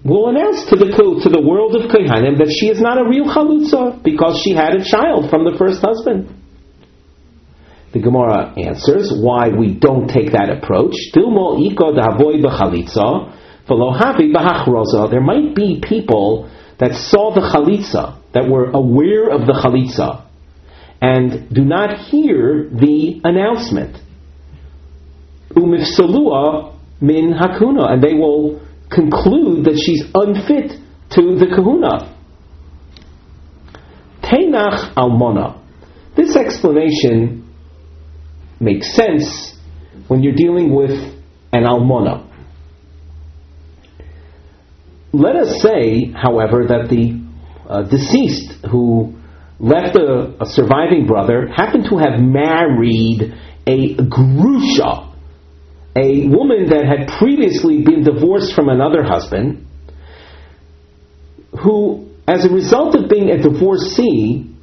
Speaker 1: we'll announce to the to the world of Kohanim that she is not a real chalutza because she had a child from the first husband. The Gemara answers why we don't take that approach. There might be people that saw the chalitza, that were aware of the chalitza, and do not hear the announcement. Umifsalua min hakuna, and they will conclude that she's unfit to the kahuna. Teinach almona. This explanation makes sense when you're dealing with an almona. Let us say, however, that the uh, deceased who left a, a, surviving brother happened to have married a grusha, a woman that had previously been divorced from another husband, who, as a result of being a divorcee,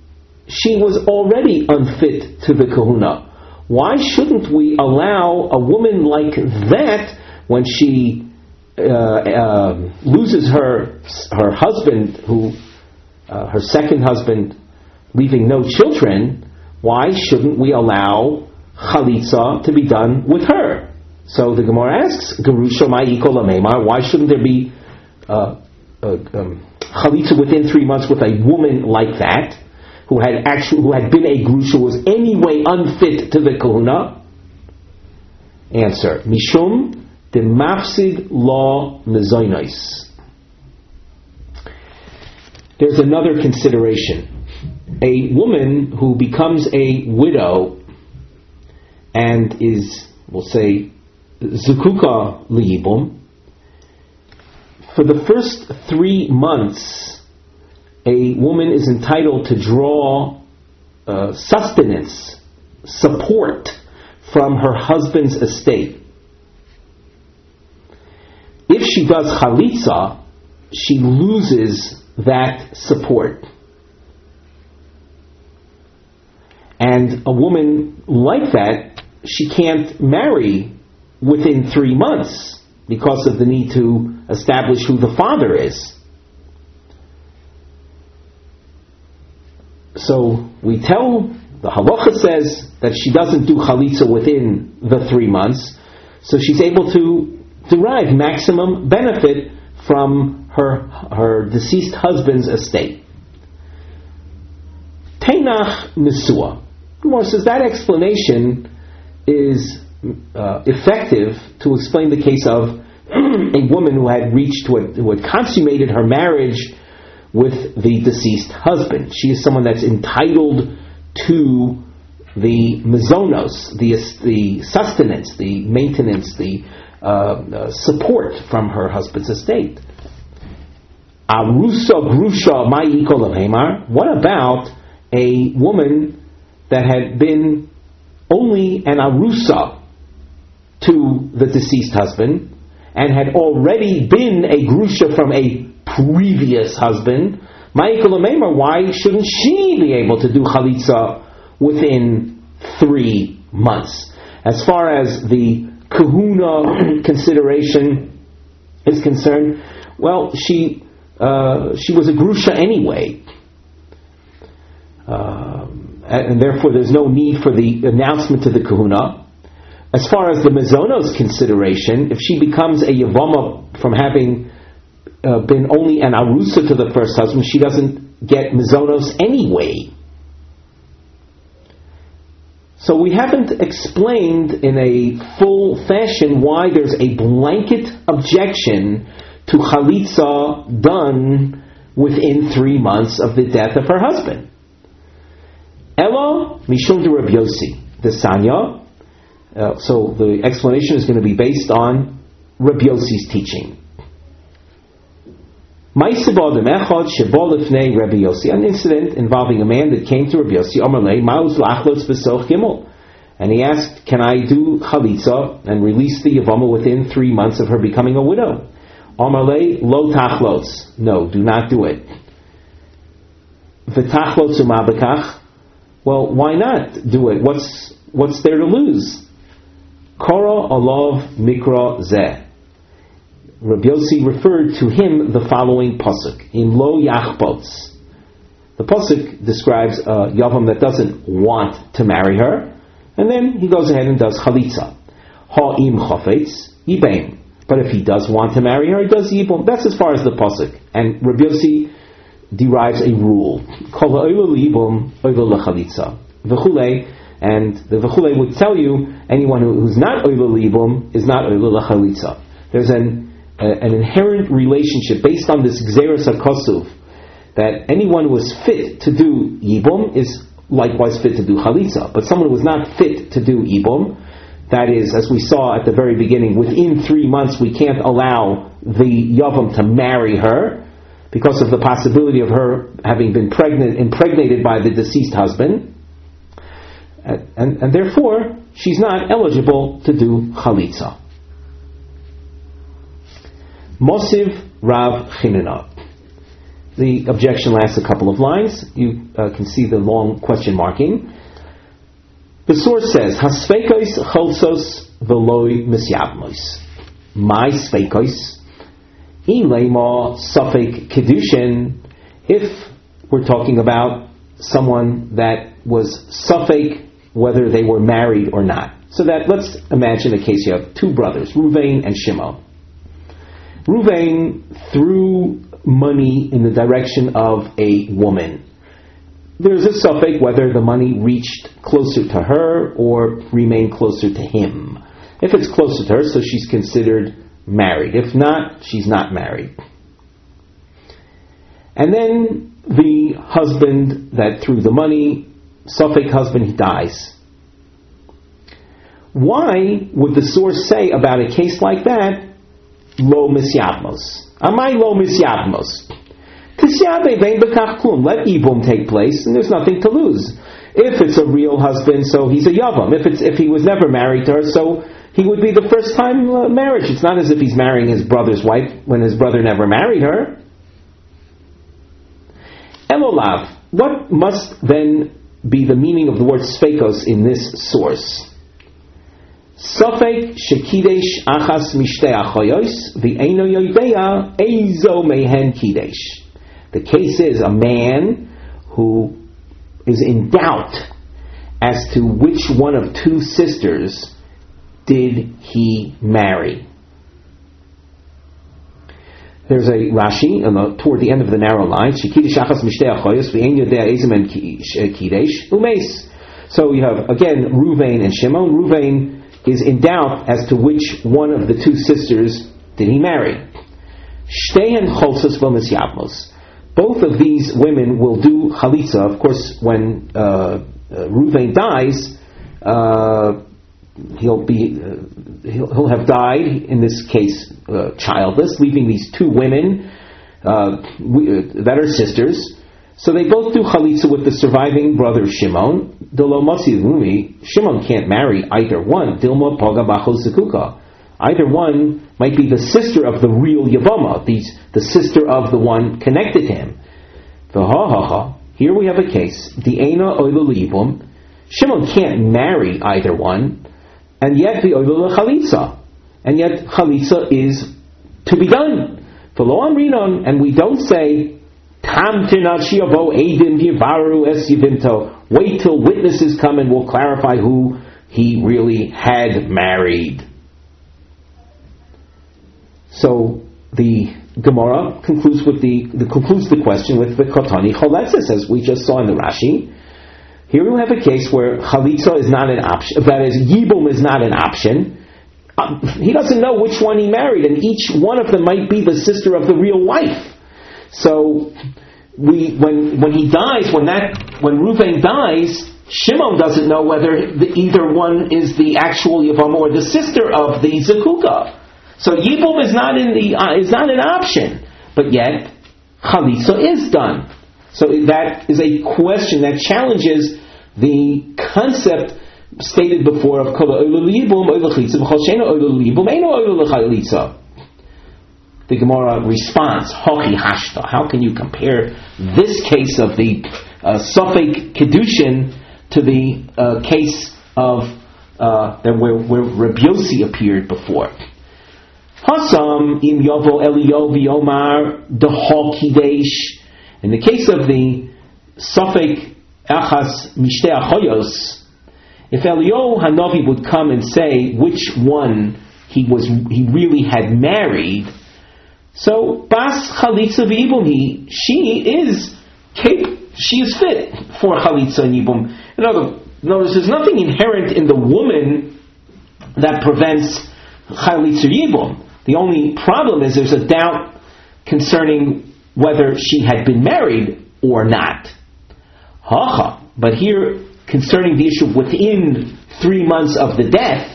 Speaker 1: she was already unfit to the kahuna. Why shouldn't we allow a woman like that, when she uh, uh, loses her her husband, who uh, her second husband, leaving no children, why shouldn't we allow chalitza to be done with her? So the Gemara asks, why shouldn't there be uh, uh, um, chalitza within three months with a woman like that, who had actually who had been a grusha, was anyway unfit to the kahuna? Answer: Mishum the mafsid law mezoinos. There's another consideration. A woman who becomes a widow and is, we'll say, zukuka liyibum, for the first three months, a woman is entitled to draw uh, sustenance, support from her husband's estate. If she does chalitza, she loses that support. And a woman like that, she can't marry within three months because of the need to establish who the father is. So we tell, the halacha says that she doesn't do chalitza within the three months, so she's able to derive maximum benefit from her, her deceased husband's estate. Teinach Nisua. Gemara says that explanation is uh, effective to explain the case of a woman who had reached, what who had consummated her marriage with the deceased husband. She is someone that's entitled to the mazonos, the, the sustenance, the maintenance, the uh, uh, support from her husband's estate. Arusa grusha ma'ikol What about a woman that had been only an arusa to the deceased husband and had already been a grusha from a previous husband? Ma'ikol Why shouldn't she be able to do chalitza within three months? As far as the kahuna consideration is concerned, well, she uh, she was a grusha anyway, uh, and therefore there's no need for the announcement to the kahuna. As far as the mazonos consideration, if she becomes a yavama from having uh, been only an arusa to the first husband, she doesn't get mizonos anyway. So we haven't explained in a full fashion why there's a blanket objection to chalitza done within three months of the death of her husband. Ella mishum de Rabbi the Sanya. Uh, so the explanation is going to be based on Rabbi Yossi's teaching. An incident involving a man that came to Rabbi Yossi, and he asked, Can I do chalitza and release the Yavama within three months of her becoming a widow? Amalei lo tachlos. No, do not do it. Well, why not do it? What's what's there to lose? Kora alov mikra zeh. Rabbi Yossi referred to him the following pasuk in Lo Yachbots. The pasuk describes a yavam that doesn't want to marry her, and then he goes ahead and does chalitza. Ha'im chafetz yibein. But if he does want to marry her, he does yibum. That's as far as the pasuk. And Rabbi Yossi derives a rule. Kol yibum chalitza. V'chulei. And the v'chulei would tell you anyone who, who's not oila libum is not oila chalitza. There's an an inherent relationship based on this Xeris HaKosuv, that anyone who is fit to do Yibum is likewise fit to do Chalitza. But someone who is not fit to do Yibum, that is, as we saw at the very beginning, within three months we can't allow the Yavam to marry her because of the possibility of her having been pregnant, impregnated by the deceased husband. And, and, therefore, she's not eligible to do Chalitza. Mosiv Rav Chinina. The objection lasts a couple of lines. You uh, can see the long question marking. The source says, Hasfekois cholsos veloi misyavmos. My svekois. Ilema suffik kedushin. If we're talking about someone that was suffik whether they were married or not. So that let's imagine a case you have two brothers, Ruvain and Shimon. Ruvain threw money in the direction of a woman. There's a suffix whether the money reached closer to her or remained closer to him. If it's closer to her, so she's considered married. If not, she's not married. And then the husband that threw the money, suffix husband, he dies. Why would the source say about a case like that lo misyadmos. Amai lo misyadmos. Let ibum take place, and there's nothing to lose. If it's a real husband, so he's a yavam. If it's if he was never married to her, so he would be the first time uh, marriage. It's not as if he's marrying his brother's wife when his brother never married her. Elolav. What must then be the meaning of the word sfekos in this source? Sofek shekidesh achas mishte achoyos v'eino yoidea eizo mehen kidesh. The case is a man who is in doubt as to which one of two sisters did he marry. There's a Rashi the, toward the end of the narrow line. Umes. So you have again Ruvain and Shimon. Ruvain is in doubt as to which one of the two sisters did he marry. Both of these women will do chalitza. Of course, when uh, uh, Ruvain dies, uh, he'll be uh, he'll, he'll, have died in this case uh, childless, leaving these two women uh, that are sisters. So they both do chalitza with the surviving brother Shimon. Shimon can't marry either one. Dilma Bachol Either one might be the sister of the real Yavama, the, the sister of the one connected to him. The ha. ha ha. Here we have a case. The Aina Oilulibum. Shimon can't marry either one, and yet the Oilula Chalitza. And yet Chalitza is to be done. For lo amrinon, And we don't say Wait till witnesses come and we'll clarify who he really had married. So the Gemara concludes with the, the concludes the question with the Kotani Choletzis, as we just saw in the Rashi. Here we have a case where Chalitza is not an option, that is, Yibum is not an option. Uh, he doesn't know which one he married, and each one of them might be the sister of the real wife. So, we, when, when he dies, when that, when Ruvain dies, Shimon doesn't know whether the, either one is the actual Yavam or the sister of the Zakuka. So Yibum is not in the uh, is not an option, but yet Chalitza is done. So that is a question that challenges the concept stated before of The Gemara responds, Hochi Hashta. How can you compare this case of the uh, Sofek Kedushin to the uh, case of uh, where, where Rabbi Yossi appeared before? Hasam im yovo Elio v'yomar deho kidesh. In the case of the Sofek achas mishte achoyos, if Elio Hanavi would come and say which one he was he really had married, so bas chalitza v'ibum he she is she is fit for chalitza and yibum. In other notice there's nothing inherent in the woman that prevents chalitza yibum. The only problem is there's a doubt concerning whether she had been married or not. But here, concerning the issue within three months of the death,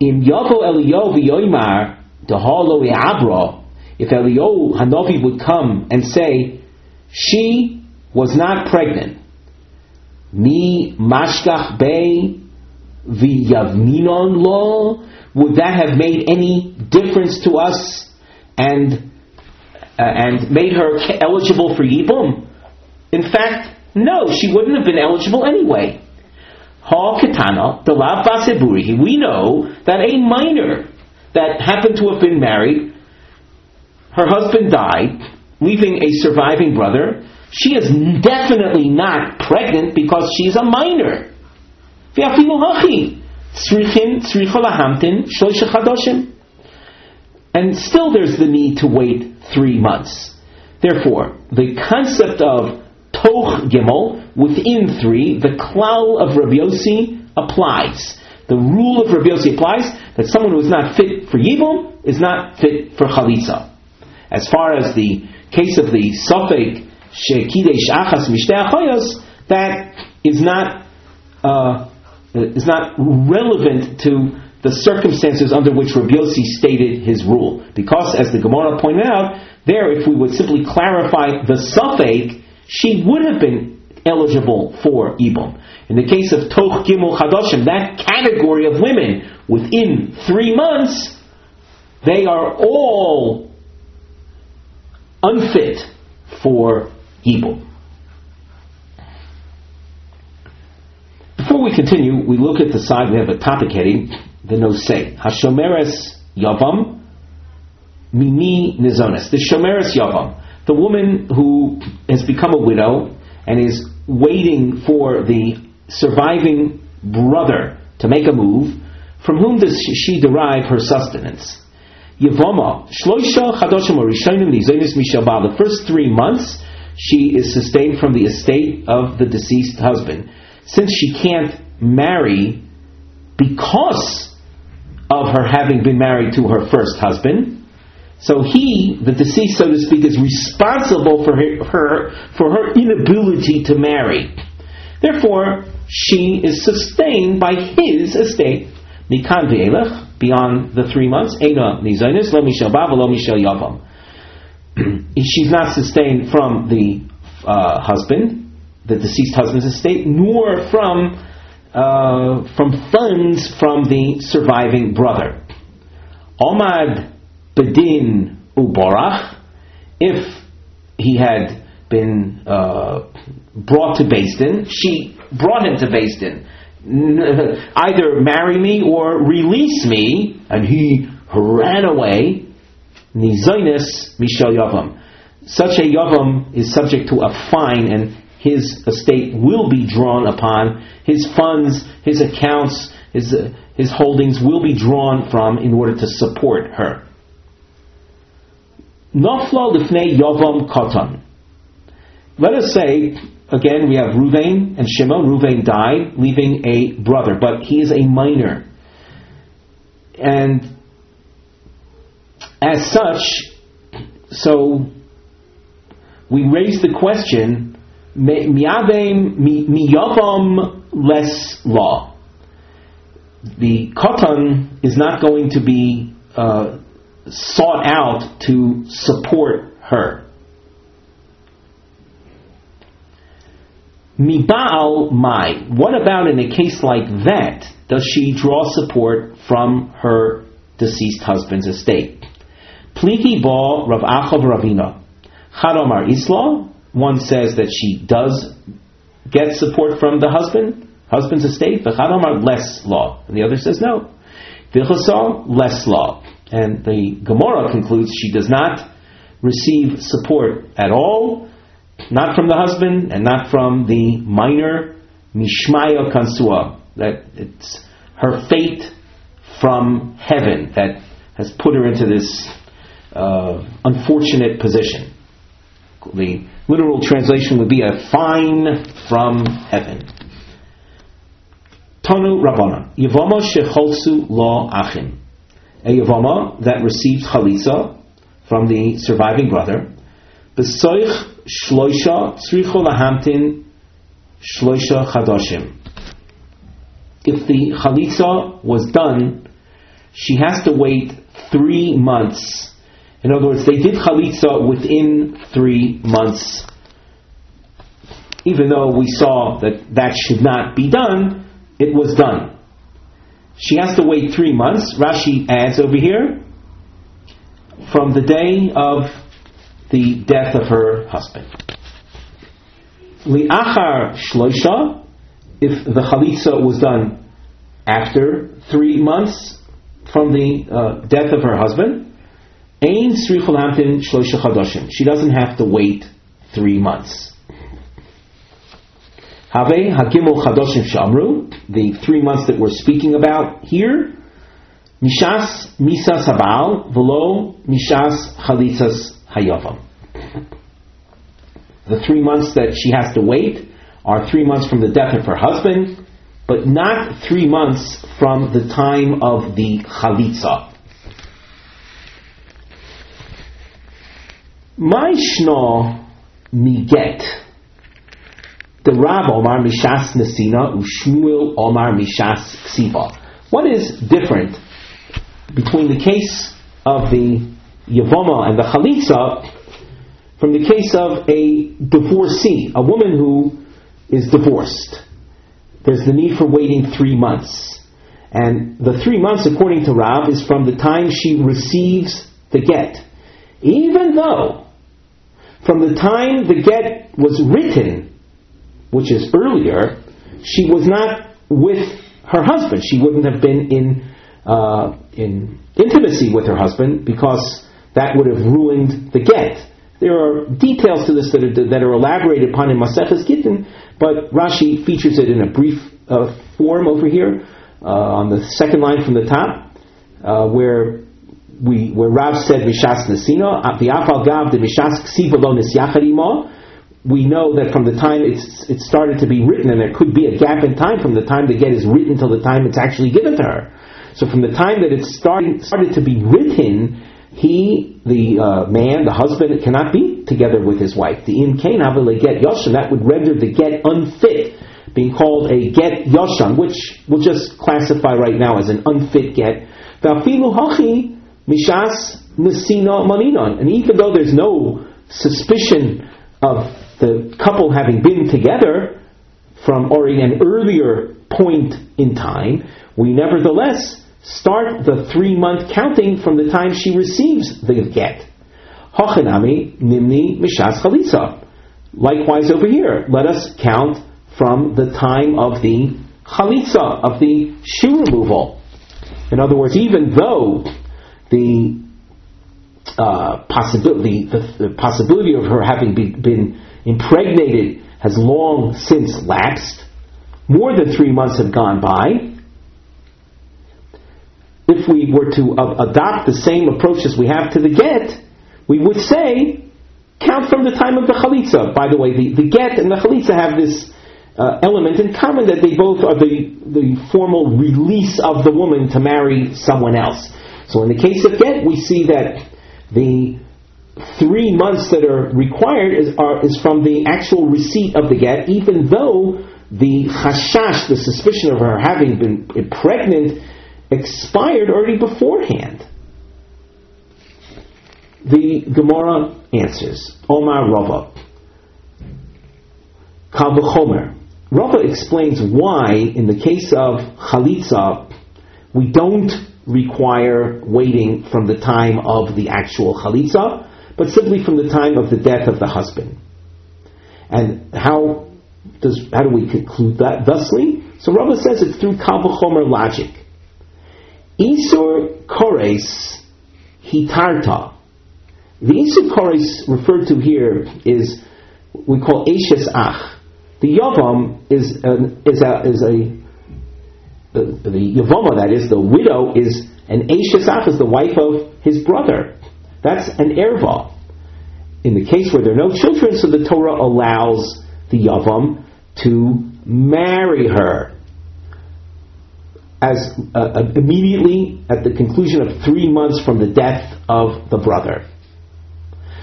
Speaker 1: in Yavo Eliyahu v'yoimar dehalo abra, if Eliyahu Hanavi would come and say, she was not pregnant, mi mashkach bei v'yavminon lo, would that have made any difference to us and uh, and made her eligible for Yibum? In fact, no, she wouldn't have been eligible anyway. Ha Ketana, the Lav Baseburi, we know that a minor that happened to have been married, her husband died, leaving a surviving brother, she is definitely not pregnant because she's a minor. And still there's the need to wait three months. Therefore, the concept of toch gimel, within three, the klal of Rabbi Yossi applies. The rule of Rabbi Yossi applies that someone who is not fit for Yibum is not fit for Chalitza. As far as the case of the Sofek Shekidesh Achas Mishtei that is not uh, is not relevant to the circumstances under which Rabbi Yossi stated his rule. Because, as the Gemara pointed out, there, if we would simply clarify the suffix, she would have been eligible for Ibum. In the case of Toch Gimel Chadoshim, that category of women, within three months, they are all unfit for Ibum. Before we continue, we look at the side, we have a topic heading, the Nosei. Hashomeres Yavam Mimi Nizones. The Shomeres Yavam. The woman who has become a widow and is waiting for the surviving brother to make a move, from whom does she derive her sustenance? Yavama, Shloisha. The first three months, she is sustained from the estate of the deceased husband since she can't marry because of her having been married to her first husband, so he, the deceased, so to speak, is responsible for her, for her inability to marry. Therefore, she is sustained by his estate. Mikan ve'elech, beyond the three months, lo mishel lo mishel yavam. She's not sustained from the uh, husband, the deceased husband's estate, nor from uh, from funds from the surviving brother. Omad bedin uborach, if he had been uh, brought to Din, she brought him to Din. Either marry me or release me, and he ran away. Nizoinus mishal yavam. Such a yavam is subject to a fine, and his estate will be drawn upon, his funds, his accounts, his, uh, his holdings will be drawn from in order to support her. Nofla lifnei Yovam Katan. Let us say, again, we have Ruvain and Shimon. Ruvain died, leaving a brother, but he is a minor. And as such, so we raise the question, miyavam less law. The katan is not going to be uh, sought out to support her. Miba'al mai. What about in a case like that? Does she draw support from her deceased husband's estate? Pliki ba Rav Achav Ravina. Chadomar Isla. One says that she does get support from the husband, husband's estate. But Chadomar less law. And the other says no. Vichasal less law. And the Gemara concludes she does not receive support at all, not from the husband and not from the minor Mishmaya Kansua. That it's her fate from heaven that has put her into this uh, unfortunate position. The literal translation would be a fine from heaven. Tanu Rabbana. Yavama shecholsu lo achim a Yavama that received Chalitza from the surviving brother. Besoich shloisha tzricho lahamtin shloisha chadashim. If the Chalitza was done, she has to wait three months. In other words, they did Chalitza within three months. Even though we saw that that should not be done, it was done. She has to wait three months. Rashi adds over here from the day of the death of her husband. Li'achar shloisha, if the chalitza was done after three months from the uh, death of her husband, ein srichol shloisha chadoshim. She doesn't have to wait three months. Have Hagimel Chadoshim Shamru, the three months that we're speaking about here, Mishas Misas Habal, Velo Mishas Chalitzas Hayavam. The three months that she has to wait are three months from the death of her husband, but not three months from the time of the Chalitza. Maishno Miget the Rav Omar Mishas Nesina Ushmuel Omar Mishas Ksiva. What is different between the case of the Yavoma and the Chalitza from the case of a divorcee, a woman who is divorced? There's the need for waiting three months. And the three months, according to Rav, is from the time she receives the get. Even though from the time the get was written which is earlier, she was not with her husband. She wouldn't have been in uh, in intimacy with her husband because that would have ruined the get. There are details to this that are, that are elaborated upon in Maseches Gittin, but Rashi features it in a brief uh, form over here uh, on the second line from the top, uh, where we where Rav said Mishas Nesina, V'afal Gav the Mishas Ksiva Lo we know that from the time it's it started to be written, and there could be a gap in time from the time the get is written till the time it's actually given to her. So from the time that it started started to be written, he, the uh, man, the husband, cannot be together with his wife. The im kain get yoshan that would render the get unfit, being called a get yoshan, which we'll just classify right now as an unfit get. hachi mishas maninon, and even though there's no suspicion of the couple having been together from or in an earlier point in time, we nevertheless start the three month counting from the time she receives the get. Hochanami nimni mishas chalitza. Likewise over here, let us count from the time of the chalitza, of the shoe removal. In other words, even though the uh, possibility, the, the, possibility of her having be, been impregnated has long since lapsed. More than three months have gone by. If we were to uh, adopt the same approach as we have to the get, we would say count from the time of the chalitza. By the way, the, the get and the chalitza have this uh, element in common that they both are the, the formal release of the woman to marry someone else. So in the case of get, we see that the three months that are required is, are, is from the actual receipt of the get, even though the chashash, the suspicion of her having been pregnant, expired already beforehand. The Gemara answers, Omar Rava. Kalvachomer. Rava explains why, in the case of chalitza, we don't require waiting from the time of the actual chalitza, but simply from the time of the death of the husband. And how does how do we conclude that thusly? So Rava says it's through Kalvachomer logic. Isur kores hitarta. The Isur kores referred to here is we call Ashes Ach. The Yavam is an, is a, is a the, the Yavama, that is, the widow, is an Ashesach, is the wife of his brother. That's an erva. In the case where there are no children, so the Torah allows the Yavam to marry her as uh, uh, immediately at the conclusion of three months from the death of the brother.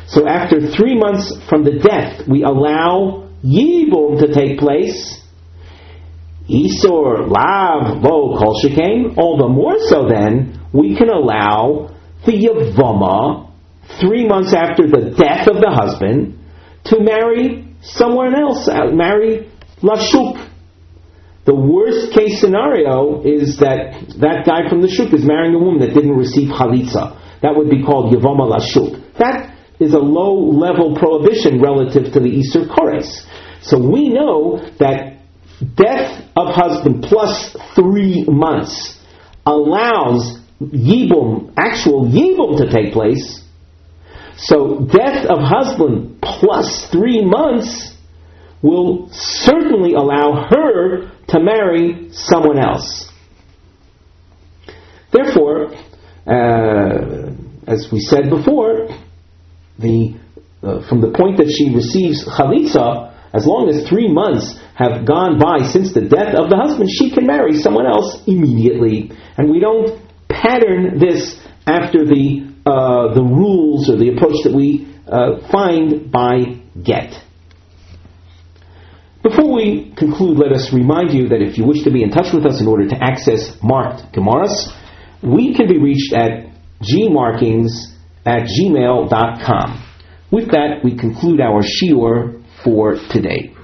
Speaker 1: So after three months from the death, we allow Yibum to take place. Isor Lav Lo Kol Shekain. All the more so then, we can allow the Yavama, three months after the death of the husband, to marry someone else, uh, marry Lashuk. The worst case scenario is that that guy from the shuk is marrying a woman that didn't receive chalitza. That would be called Yavama Lashuk. That is a low level prohibition relative to the Isur Kores. So we know that death of husband plus three months allows Yibum, actual Yibum to take place. So death of husband plus three months will certainly allow her to marry someone else. Therefore, uh, as we said before, the uh, from the point that she receives chalitza, as long as three months have gone by since the death of the husband, she can marry someone else immediately, and we don't pattern this after the uh, the rules or the approach that we uh, find by get. Before we conclude, let us remind you that if you wish to be in touch with us in order to access marked Gemaras, we can be reached at gmarkings at gmail.com. With that, we conclude our shiur for today.